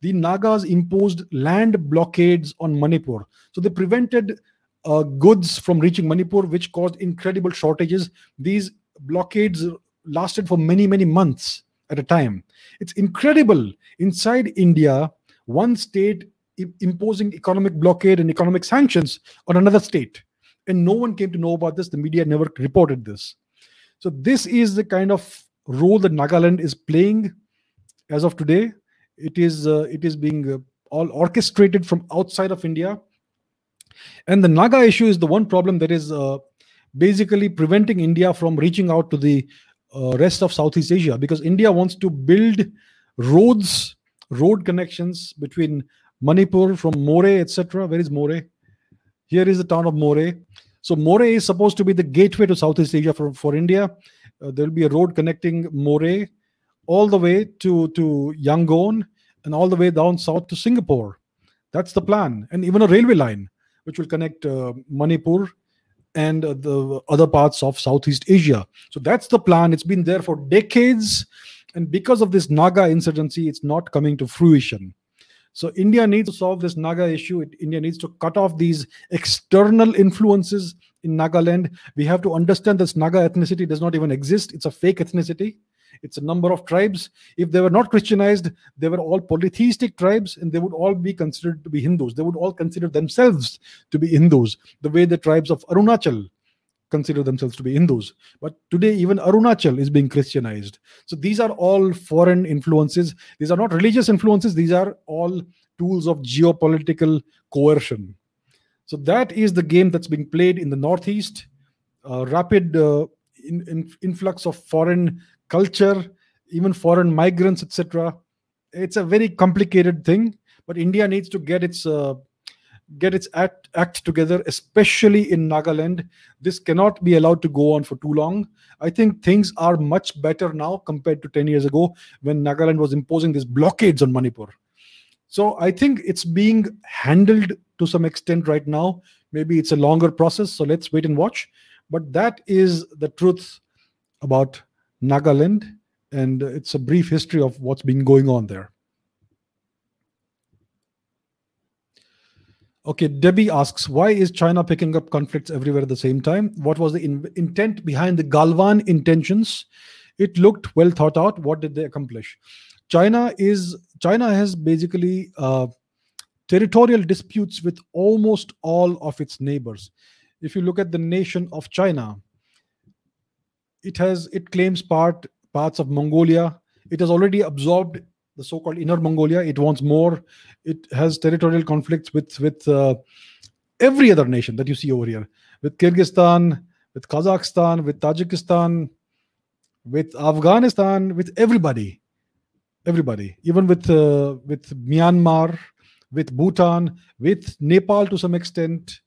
the Nagas imposed land blockades on Manipur. So they prevented uh, goods from reaching Manipur, which caused incredible shortages. These blockades lasted for many, many months at a time. It's incredible. Inside India, one state imposing economic blockade and economic sanctions on another state. And no one came to know about this. The media never reported this. So this is the kind of role that Nagaland is playing as of today. It is uh, it is being uh, all orchestrated from outside of India, and the Naga issue is the one problem that is uh, basically preventing India from reaching out to the uh, rest of Southeast Asia because India wants to build roads, road connections between Manipur from Moreh, etc. Where is Moreh? Here is the town of Moreh so Moreh is supposed to be the gateway to Southeast Asia for, for India. Uh, there will be a road connecting Moreh all the way to, to Yangon and all the way down south to Singapore. That's the plan. And even a railway line, which will connect uh, Manipur and uh, the other parts of Southeast Asia. So that's the plan. It's been there for decades. And because of this Naga insurgency, it's not coming to fruition. So India needs to solve this Naga issue. India needs to cut off these external influences in Nagaland. We have to understand this Naga ethnicity does not even exist. It's a fake ethnicity. It's a number of tribes. If they were not Christianized, they were all polytheistic tribes and they would all be considered to be Hindus. They would all consider themselves to be Hindus, the way the tribes of Arunachal consider themselves to be Hindus. But today, even Arunachal is being Christianized. So these are all foreign influences. These are not religious influences, these are all tools of geopolitical coercion. So that is the game that's being played in the Northeast. Uh, rapid uh, in, in, influx of foreign culture, even foreign migrants, etc. It's a very complicated thing, but India needs to get its uh, get its act, act together, especially in Nagaland. This cannot be allowed to go on for too long. I think things are much better now compared to 10 years ago when Nagaland was imposing these blockades on Manipur. So I think it's being handled to some extent right now. Maybe it's a longer process, so let's wait and watch. But that is the truth about Nagaland, and it's a brief history of what's been going on there. Okay, Debbie asks, why is China picking up conflicts everywhere at the same time? What was the in- intent behind the Galwan intentions? It looked well thought out. What did they accomplish? China is China has basically uh, territorial disputes with almost all of its neighbors. If you look at the nation of China, it has it claims part parts of Mongolia. It has already absorbed the so-called Inner Mongolia. It wants more. It has territorial conflicts with with uh, every other nation that you see over here, with Kyrgyzstan, with Kazakhstan, with Tajikistan, with Afghanistan, with everybody, everybody, even with uh, with Myanmar, with Bhutan, with Nepal to some extent,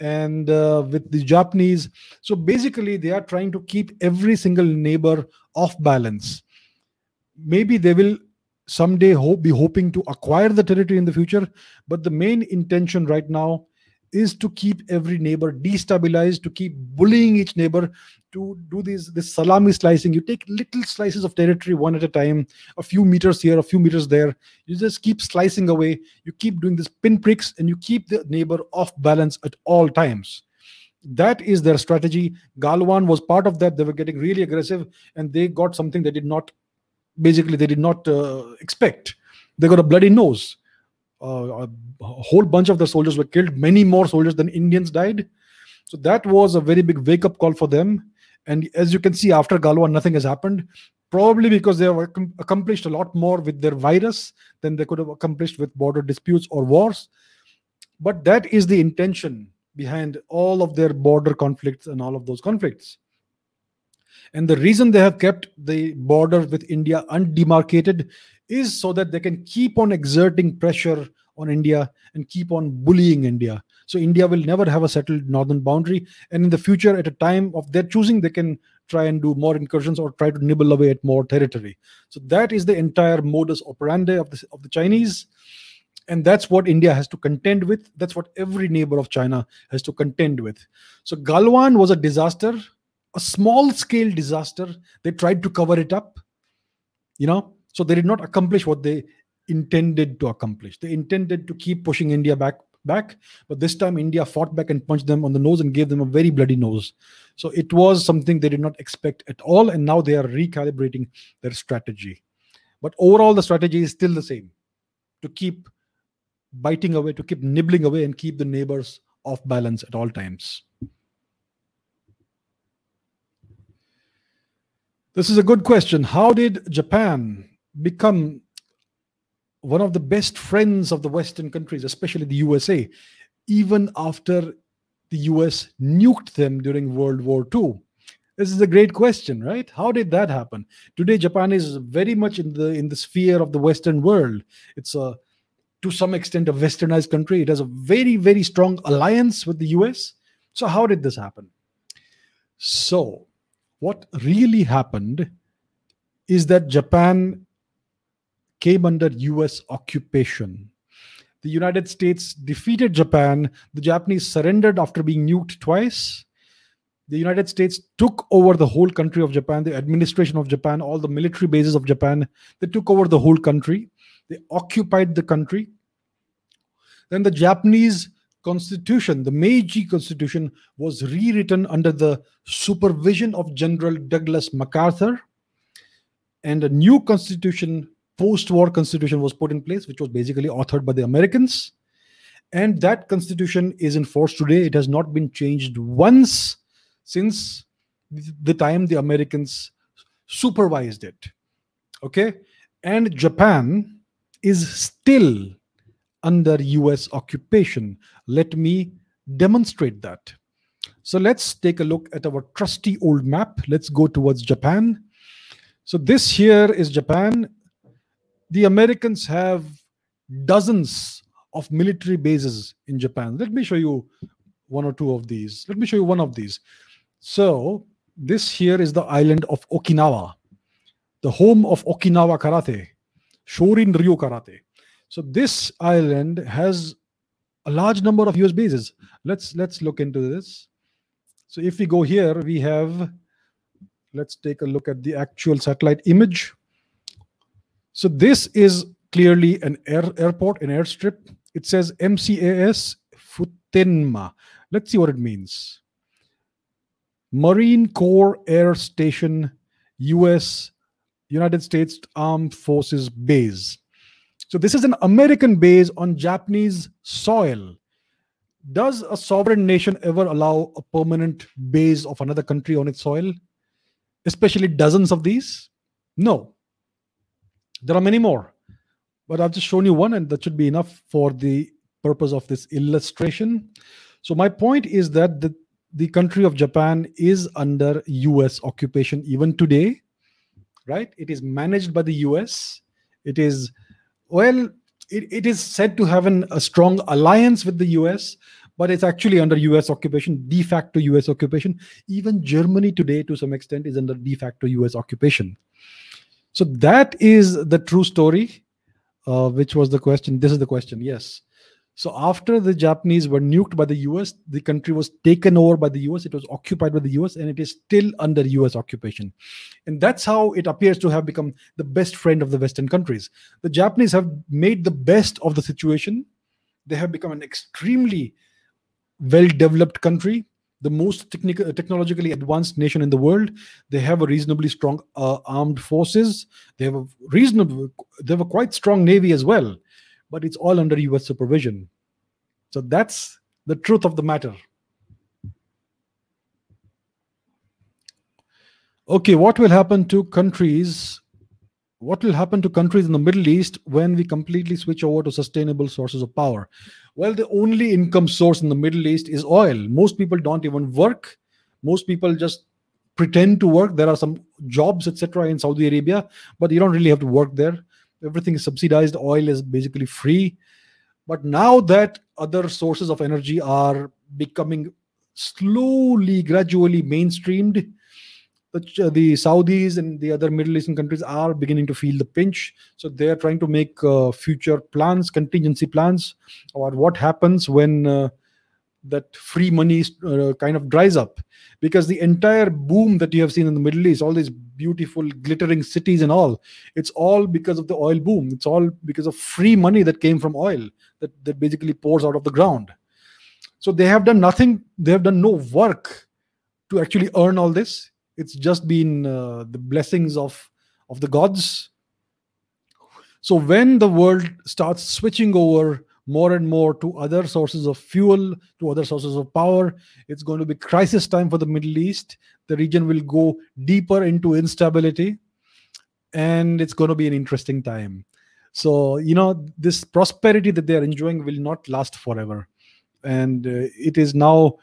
and uh, with the Japanese. So basically, they are trying to keep every single neighbor off balance. Maybe they will someday hope be hoping to acquire the territory in the future, but the main intention right now is to keep every neighbor destabilized, to keep bullying each neighbor, to do this this salami slicing. You take little slices of territory one at a time, a few meters here, a few meters there. You just keep slicing away. You keep doing this pinpricks, and you keep the neighbor off balance at all times. That is their strategy. Galwan was part of that. They were getting really aggressive, and they got something they did not, basically, they did not uh, expect. They got a bloody nose. Uh, a whole bunch of the soldiers were killed. Many more soldiers than Indians died. So that was a very big wake up call for them. And as you can see, after Galwan, nothing has happened. Probably because they have accomplished a lot more with their virus than they could have accomplished with border disputes or wars. But that is the intention behind all of their border conflicts and all of those conflicts. And the reason they have kept the border with India undemarcated is so that they can keep on exerting pressure on India and keep on bullying India. So India will never have a settled northern boundary. And in the future, at a time of their choosing, they can try and do more incursions or try to nibble away at more territory. So that is the entire modus operandi of the, of the Chinese. And that's what India has to contend with. That's what every neighbor of China has to contend with. So Galwan was a disaster, a small scale disaster. They tried to cover it up, you know, so they did not accomplish what they intended to accomplish. They intended to keep pushing India back back but this time india fought back and punched them on the nose and gave them a very bloody nose so it was something they did not expect at all and now they are recalibrating their strategy but overall the strategy is still the same to keep biting away to keep nibbling away and keep the neighbors off balance at all times this is a good question how did japan become one of the best friends of the Western countries, especially the USA, even after the US nuked them during World War II? This is a great question, right? How did that happen? Today, Japan is very much in the in the sphere of the Western world. It's a to some extent a westernized country. It has a very, very strong alliance with the US. So, how did this happen? So, what really happened is that Japan came under US occupation. The United States defeated Japan. The Japanese surrendered after being nuked twice. The United States took over the whole country of Japan, the administration of Japan, all the military bases of Japan. They took over the whole country. They occupied the country. Then the Japanese constitution, the Meiji constitution, was rewritten under the supervision of General Douglas MacArthur. And a new constitution post-war constitution was put in place, which was basically authored by the Americans. And that constitution is in force today. It has not been changed once since the time the Americans supervised it. Okay. And Japan is still under US occupation. Let me demonstrate that. So let's take a look at our trusty old map. Let's go towards Japan. So this here is Japan the Americans have dozens of military bases in Japan. Let me show you one or two of these. Let me show you one of these. So, this here is the island of Okinawa, the home of Okinawa Karate, Shorin Ryu Karate. So, this island has a large number of US bases. Let's let's look into this. So, if we go here, we have let's take a look at the actual satellite image. So this is clearly an air, airport, an airstrip. It says MCAS Futenma. Let's see what it means. Marine Corps Air Station, US, United States Armed Forces Base. So this is an American base on Japanese soil. Does a sovereign nation ever allow a permanent base of another country on its soil? Especially dozens of these? No. There are many more. But I've just shown you one, and that should be enough for the purpose of this illustration. So my point is that the, the country of Japan is under US occupation even today, right? It is managed by the US. It is well, it, it is said to have an, a strong alliance with the US, but it's actually under US occupation, de facto US occupation. Even Germany today, to some extent, is under de facto US occupation. So that is the true story, uh, which was the question. This is the question, yes. So after the Japanese were nuked by the US, the country was taken over by the US. It was occupied by the US, and it is still under US occupation. And that's how it appears to have become the best friend of the Western countries. The Japanese have made the best of the situation. They have become an extremely well-developed country, the most technical, technologically advanced nation in the world. They have a reasonably strong uh, armed forces. They have a reasonable, they have a quite strong navy as well but it's all under US supervision. So that's the truth of the matter. Okay, what will happen to countries? What will happen to countries in the Middle East when we completely switch over to sustainable sources of power? Well, the only income source in the Middle East is oil. Most people don't even work. Most people just pretend to work. There are some jobs, etc., in Saudi Arabia, but you don't really have to work there everything is subsidized oil is basically free. But now that other sources of energy are becoming slowly gradually mainstreamed the, saudis and the other middle eastern countries are beginning to feel the pinch. So they are trying to make uh, future plans contingency plans or what happens when uh, that free money uh, kind of dries up. Because the entire boom that you have seen in the middle east all these beautiful glittering cities and all it's all because of the oil boom. It's all because of free money that came from oil that, that basically pours out of the ground. So they have done nothing. They have done no work to actually earn all this. It's just been uh, the blessings of of the gods. So when the world starts switching over more and more to other sources of fuel, to other sources of power. It's going to be crisis time for the Middle East. The region will go deeper into instability, and it's going to be an interesting time. So, you know, this prosperity that they are enjoying will not last forever. And uh, it is now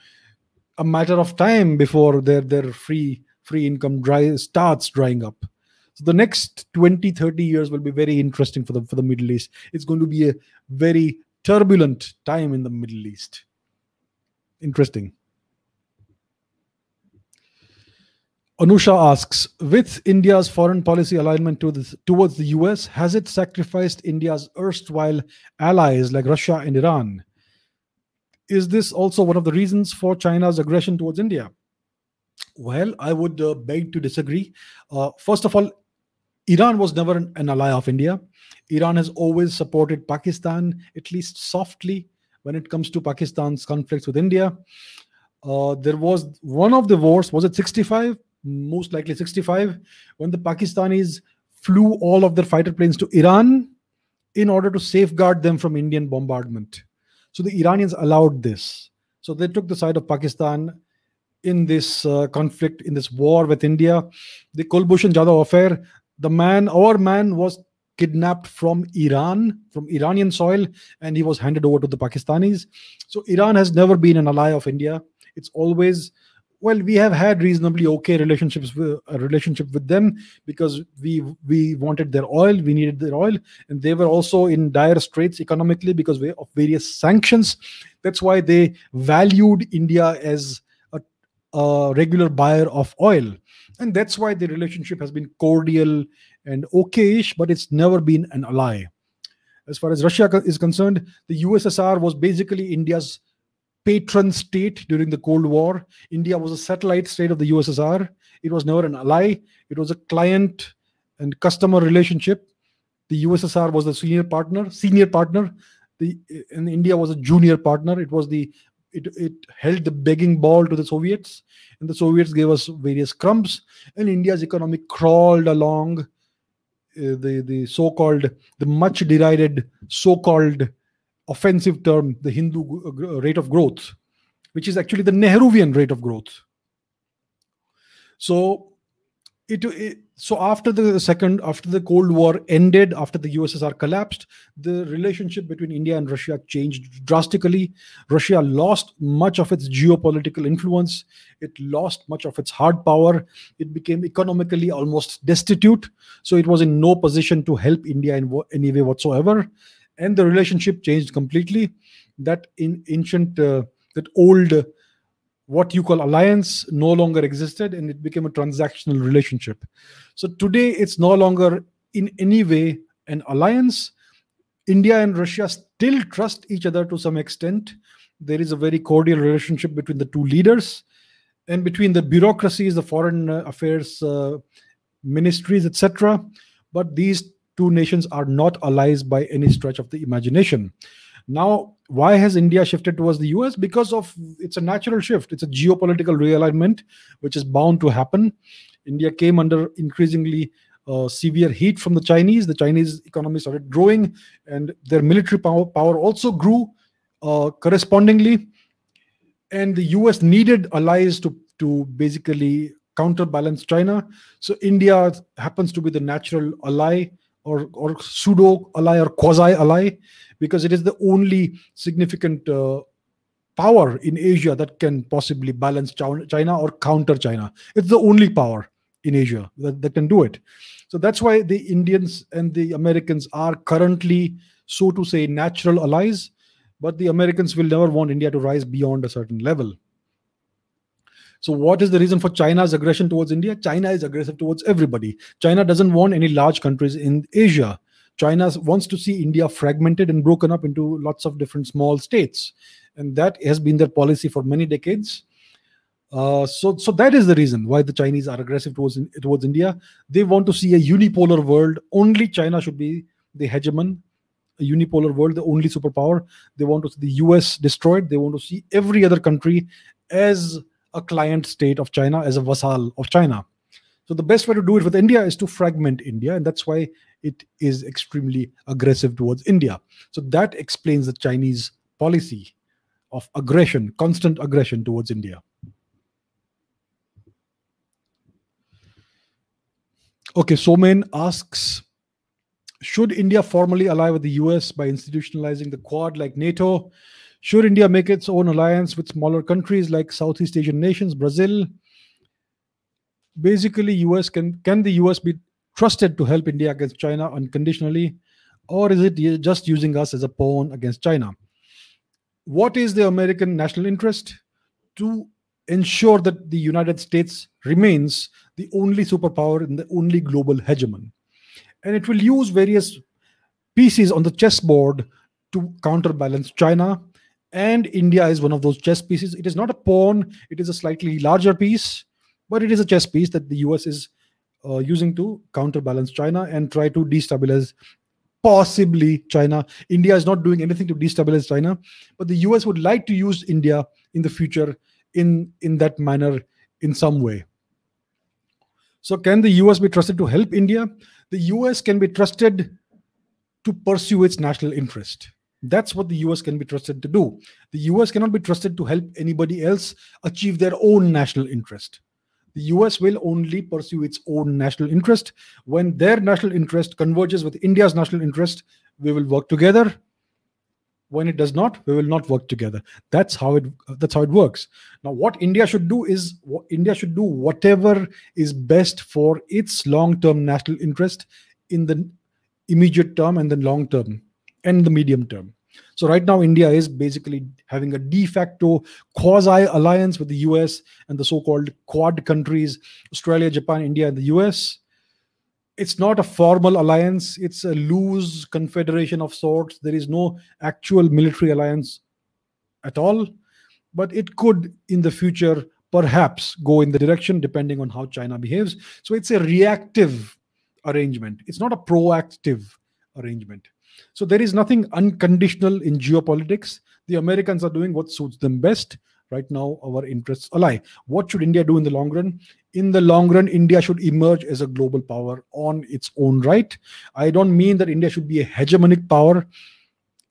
a matter of time before their, their free free income dry, starts drying up. So the next 20, 30 years will be very interesting for the for the Middle East. It's going to be a very turbulent time in the Middle East. Interesting. Anusha asks, with India's foreign policy alignment to this, towards the US, has it sacrificed India's erstwhile allies like Russia and Iran? Is this also one of the reasons for China's aggression towards India? Well, I would uh, beg to disagree. Uh, first of all, Iran was never an, an ally of India. Iran has always supported Pakistan, at least softly, when it comes to Pakistan's conflicts with India. Uh, there was one of the wars, was it 65? Most likely 65, when the Pakistanis flew all of their fighter planes to Iran in order to safeguard them from Indian bombardment. So the Iranians allowed this. So they took the side of Pakistan in this uh, conflict, in this war with India. The Kulbhushan Jadhav affair, the man, our man, was kidnapped from Iran, from Iranian soil, and he was handed over to the Pakistanis. So Iran has never been an ally of India. It's always well, we have had reasonably okay relationships with a relationship with them because we we wanted their oil, we needed their oil, and they were also in dire straits economically because of various sanctions. That's why they valued India as a, a regular buyer of oil, and that's why the relationship has been cordial and okayish, but it's never been an ally. As far as Russia is concerned, the USSR was basically India's patron state during the Cold War. India was a satellite state of the USSR. It was never an ally, it was a client and customer relationship. The USSR was the senior partner, senior partner, The and India was a junior partner. It was the it, it held the begging ball to the Soviets, and the Soviets gave us various crumbs, and India's economy crawled along uh, the the so-called the much derided so-called offensive term, the Hindu rate of growth, which is actually the Nehruvian rate of growth. So it, it, so after the second after the cold war ended after the ussr collapsed the relationship between india and russia changed drastically. Russia lost much of its geopolitical influence. It lost much of its hard power. It became economically almost destitute. So it was in no position to help india in any way whatsoever. And the relationship changed completely. That in ancient uh, that old what you call alliance no longer existed and it became a transactional relationship. So today it's no longer in any way an alliance. India and russia still trust each other to some extent. There is a very cordial relationship between the two leaders. And between the bureaucracies the foreign uh, affairs uh, ministries etc but these two nations are not allies by any stretch of the imagination. Now, why has India shifted towards the US? Because of it's a natural shift. It's a geopolitical realignment which is bound to happen. India came under increasingly uh, severe heat from the Chinese. The Chinese economy started growing, and their military power, power also grew uh, correspondingly. And the US needed allies to to basically counterbalance China. So India happens to be the natural ally or, or pseudo ally or quasi ally because it is the only significant uh, power in Asia that can possibly balance China or counter China. It's the only power in Asia that, that can do it. So that's why the Indians and the Americans are currently, so to say, natural allies. But the Americans will never want India to rise beyond a certain level. So, what is the reason for China's aggression towards India? China is aggressive towards everybody. China doesn't want any large countries in Asia. China wants to see India fragmented and broken up into lots of different small states. And that has been their policy for many decades. Uh, so, so that is the reason why the Chinese are aggressive towards towards India. They want to see a unipolar world. Only China should be the hegemon, a unipolar world, the only superpower. They want to see the US destroyed. They want to see every other country as a client state of China as a vassal of China. So the best way to do it with India is to fragment India, and that's why it is extremely aggressive towards India. So that explains the Chinese policy of aggression, constant aggression towards India. Okay, Somen asks Should India formally ally with the US by institutionalizing the Quad like NATO? Should India make its own alliance with smaller countries like Southeast Asian nations, Brazil? Basically, US can can the US be trusted to help India against China unconditionally, or is it just using us as a pawn against China? What is the American national interest? To ensure that the United States remains the only superpower and the only global hegemon. And it will use various pieces on the chessboard to counterbalance China and India is one of those chess pieces. It is not a pawn, it is a slightly larger piece, but it is a chess piece that the US is uh, using to counterbalance China and try to destabilize possibly China. India is not doing anything to destabilize China, but the US would like to use India in the future in, in that manner in some way. So, can the US be trusted to help India? The US can be trusted to pursue its national interest that's what the US can be trusted to do. The US cannot be trusted to help anybody else achieve their own national interest. The US will only pursue its own national interest. When their national interest converges with India's national interest, we will work together. When it does not, we will not work together. That's how it that's how it works. Now, what India should do is India should do whatever is best for its long-term national interest in the immediate term and the long term and the medium term. So right now, India is basically having a de facto quasi alliance with the US and the so-called Quad countries: Australia, Japan, India, and the US. It's not a formal alliance; it's a loose confederation of sorts. There is no actual military alliance at all, but it could, in the future, perhaps go in the direction depending on how China behaves. So it's a reactive arrangement. It's not a proactive arrangement. So there is nothing unconditional in geopolitics. The Americans are doing what suits them best. Right now, our interests ally. What should India do in the long run? In the long run, India should emerge as a global power on its own right. I don't mean that India should be a hegemonic power,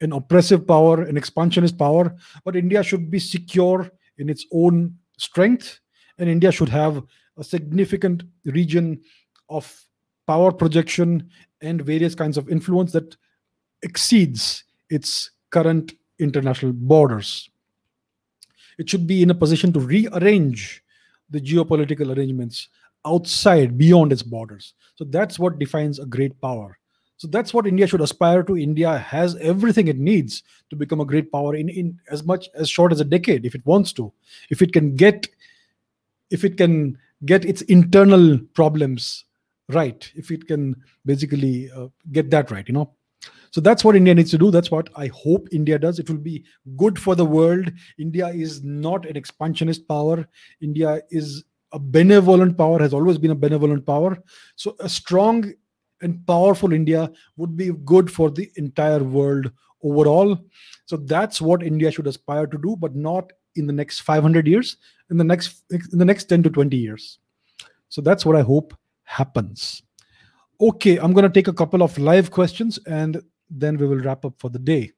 an oppressive power, an expansionist power, but India should be secure in its own strength, and India should have a significant region of power projection and various kinds of influence that exceeds its current international borders. It should be in a position to rearrange the geopolitical arrangements outside, beyond its borders. So that's what defines a great power. So that's what India should aspire to. India has everything it needs to become a great power in, in as much as short as a decade, if it wants to. If it can get, if it can get its internal problems right, if it can basically uh, get that right, you know. So that's what India needs to do. That's what I hope India does. It will be good for the world. India is not an expansionist power. India is a benevolent power, has always been a benevolent power. So a strong and powerful India would be good for the entire world overall. So that's what India should aspire to do, but not in the next 500 years, in the next in the next 10 to 20 years. So that's what I hope happens. Okay, I'm going to take a couple of live questions and then we will wrap up for the day.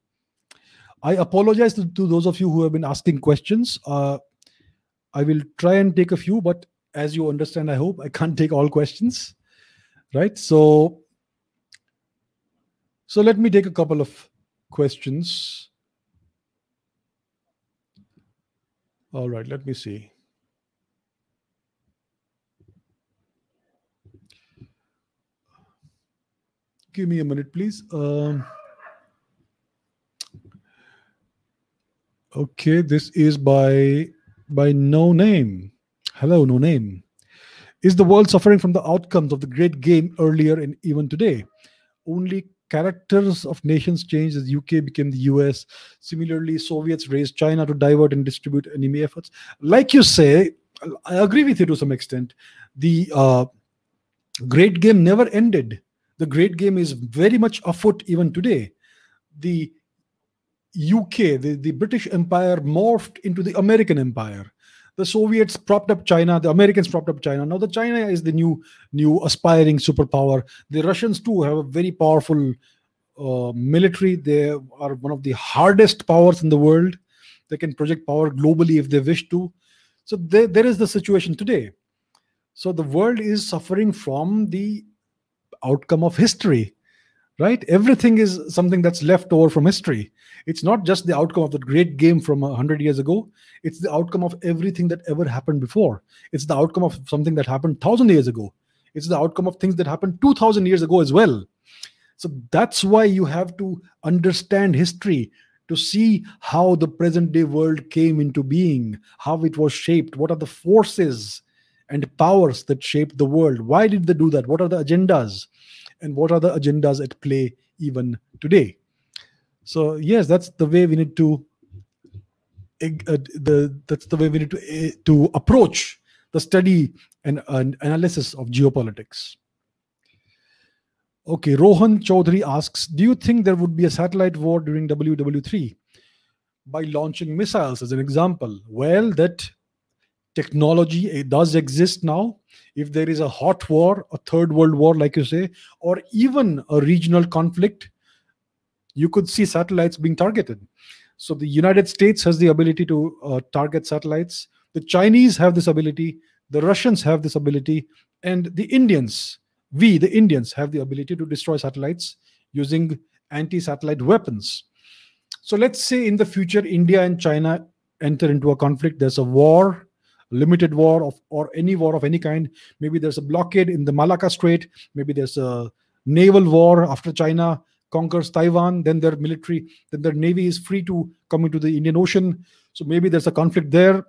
I apologize to, to those of you who have been asking questions. Uh, I will try and take a few, but as you understand, I hope I can't take all questions. Right. So, so let me take a couple of questions. All right, let me see. Give me a minute, please. Um, okay, this is by by no name. Hello, no name. Is the world suffering from the outcomes of the great game earlier and even today? Only characters of nations changed as UK became the US. Similarly, Soviets raised China to divert and distribute enemy efforts. Like you say, I agree with you to some extent. The uh, great game never ended the great game is very much afoot even today. The UK, the, the British Empire morphed into the American Empire. The Soviets propped up China, the Americans propped up China. Now the China is the new new aspiring superpower. The Russians too have a very powerful uh, military. They are one of the hardest powers in the world. They can project power globally if they wish to. So there, there is the situation today. So the world is suffering from the outcome of history right? Everything is something that's left over from history. It's not just the outcome of the great game from 100 years ago. It's the outcome of everything that ever happened before. It's the outcome of something that happened 1000 years ago. It's the outcome of things that happened 2000 years ago as well. So that's why you have to understand history to see how the present day world came into being how it was shaped what are the forces and powers that shape the world. Why did they do that? What are the agendas? And what are the agendas at play even today? So yes, that's the way we need to uh, the that's the way we need to uh, to approach the study and, and analysis of geopolitics. Okay, Rohan Chaudhary asks, do you think there would be a satellite war during WW3 by launching missiles as an example? Well, that technology it does exist now. If there is a hot war a third world war like you say or even a regional conflict you could see satellites being targeted. So the united states has the ability to uh, target satellites. The chinese have this ability. The russians have this ability. And the indians we the indians have the ability to destroy satellites using anti-satellite weapons. So let's say in the future india and china enter into a conflict. There's a war limited war of or any war of any kind. Maybe there's a blockade in the malacca strait. Maybe there's a naval war after china conquers taiwan. Then their military then their navy is free to come into the indian ocean. So maybe there's a conflict there.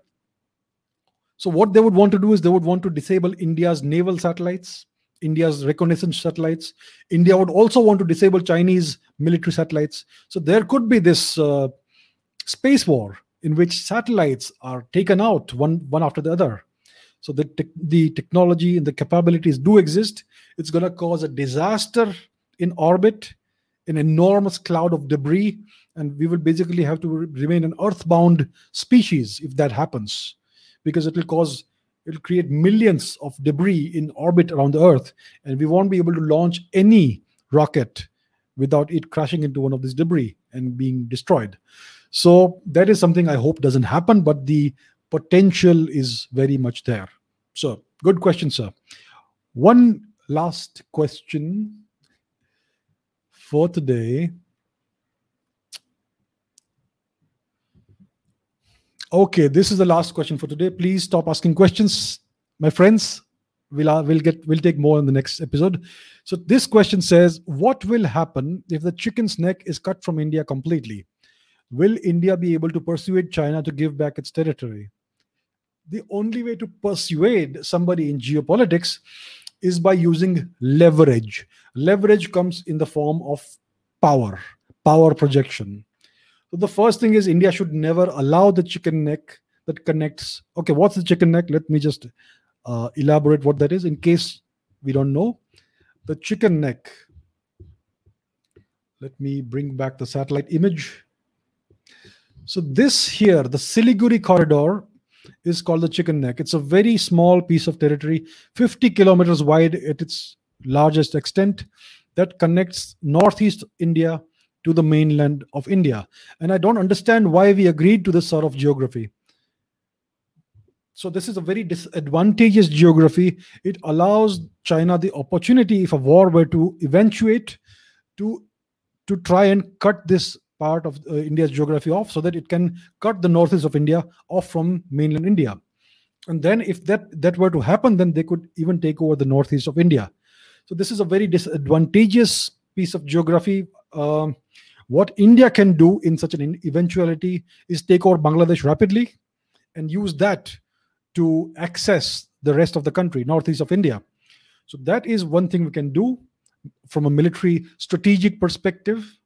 So what they would want to do is they would want to disable india's naval satellites india's reconnaissance satellites. India would also want to disable chinese military satellites. So there could be this uh, space war in which satellites are taken out one one after the other so the, te- the technology and the capabilities do exist it's going to cause a disaster in orbit an enormous cloud of debris, and we will basically have to re- remain an earthbound species if that happens, because it will cause it'll create millions of debris in orbit around the Earth, and we won't be able to launch any rocket without it crashing into one of these debris and being destroyed. So that is something I hope doesn't happen, but the potential is very much there. So good question, sir. One last question for today. Okay, this is the last question for today. Please stop asking questions, my friends. We'll uh, we'll get we'll take more in the next episode. So this question says, what will happen if the chicken's neck is cut from India completely? Will India be able to persuade China to give back its territory? The only way to persuade somebody in geopolitics is by using leverage. Leverage comes in the form of power, power projection. So the first thing is India should never allow the chicken neck that connects. Okay, what's the chicken neck? Let me just uh, elaborate what that is in case we don't know. The chicken neck. Let me bring back the satellite image. So this here, the Siliguri corridor, is called the chicken neck. It's a very small piece of territory, 50 kilometers wide at its largest extent, that connects northeast India to the mainland of India. And I don't understand why we agreed to this sort of geography. So, this is a very disadvantageous geography. It allows China the opportunity, if a war were to eventuate, to, to try and cut this part of uh, India's geography off so that it can cut the northeast of India off from mainland India. And then, if that, that were to happen, then they could even take over the northeast of India. So, this is a very disadvantageous piece of geography. Um, what India can do in such an eventuality is take over Bangladesh rapidly and use that to access the rest of the country, northeast of India. So that is one thing we can do from a military strategic perspective.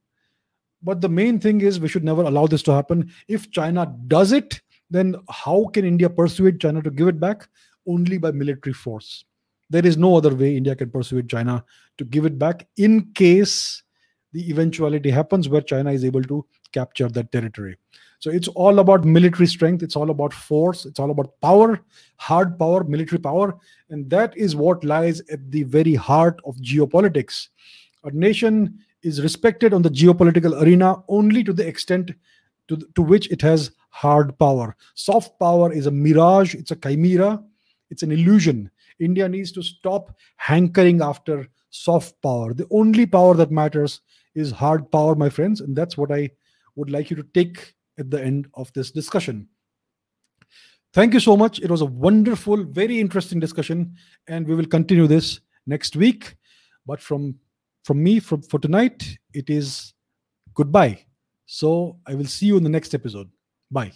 But the main thing is we should never allow this to happen. If China does it, then how can India persuade China to give it back? Only by military force. There is no other way India can persuade China to give it back in case the eventuality happens where China is able to capture that territory. So it's all about military strength, it's all about force, it's all about power, hard power, military power. And that is what lies at the very heart of geopolitics. A nation is respected on the geopolitical arena only to the extent to, to which it has hard power. Soft power is a mirage, it's a chimera, it's an illusion. India needs to stop hankering after soft power. The only power that matters is hard power, my friends. And that's what I would like you to take at the end of this discussion. Thank you so much. It was a wonderful, very interesting discussion, and we will continue this next week. But from from me from, for tonight, it is goodbye. So I will see you in the next episode. Bye.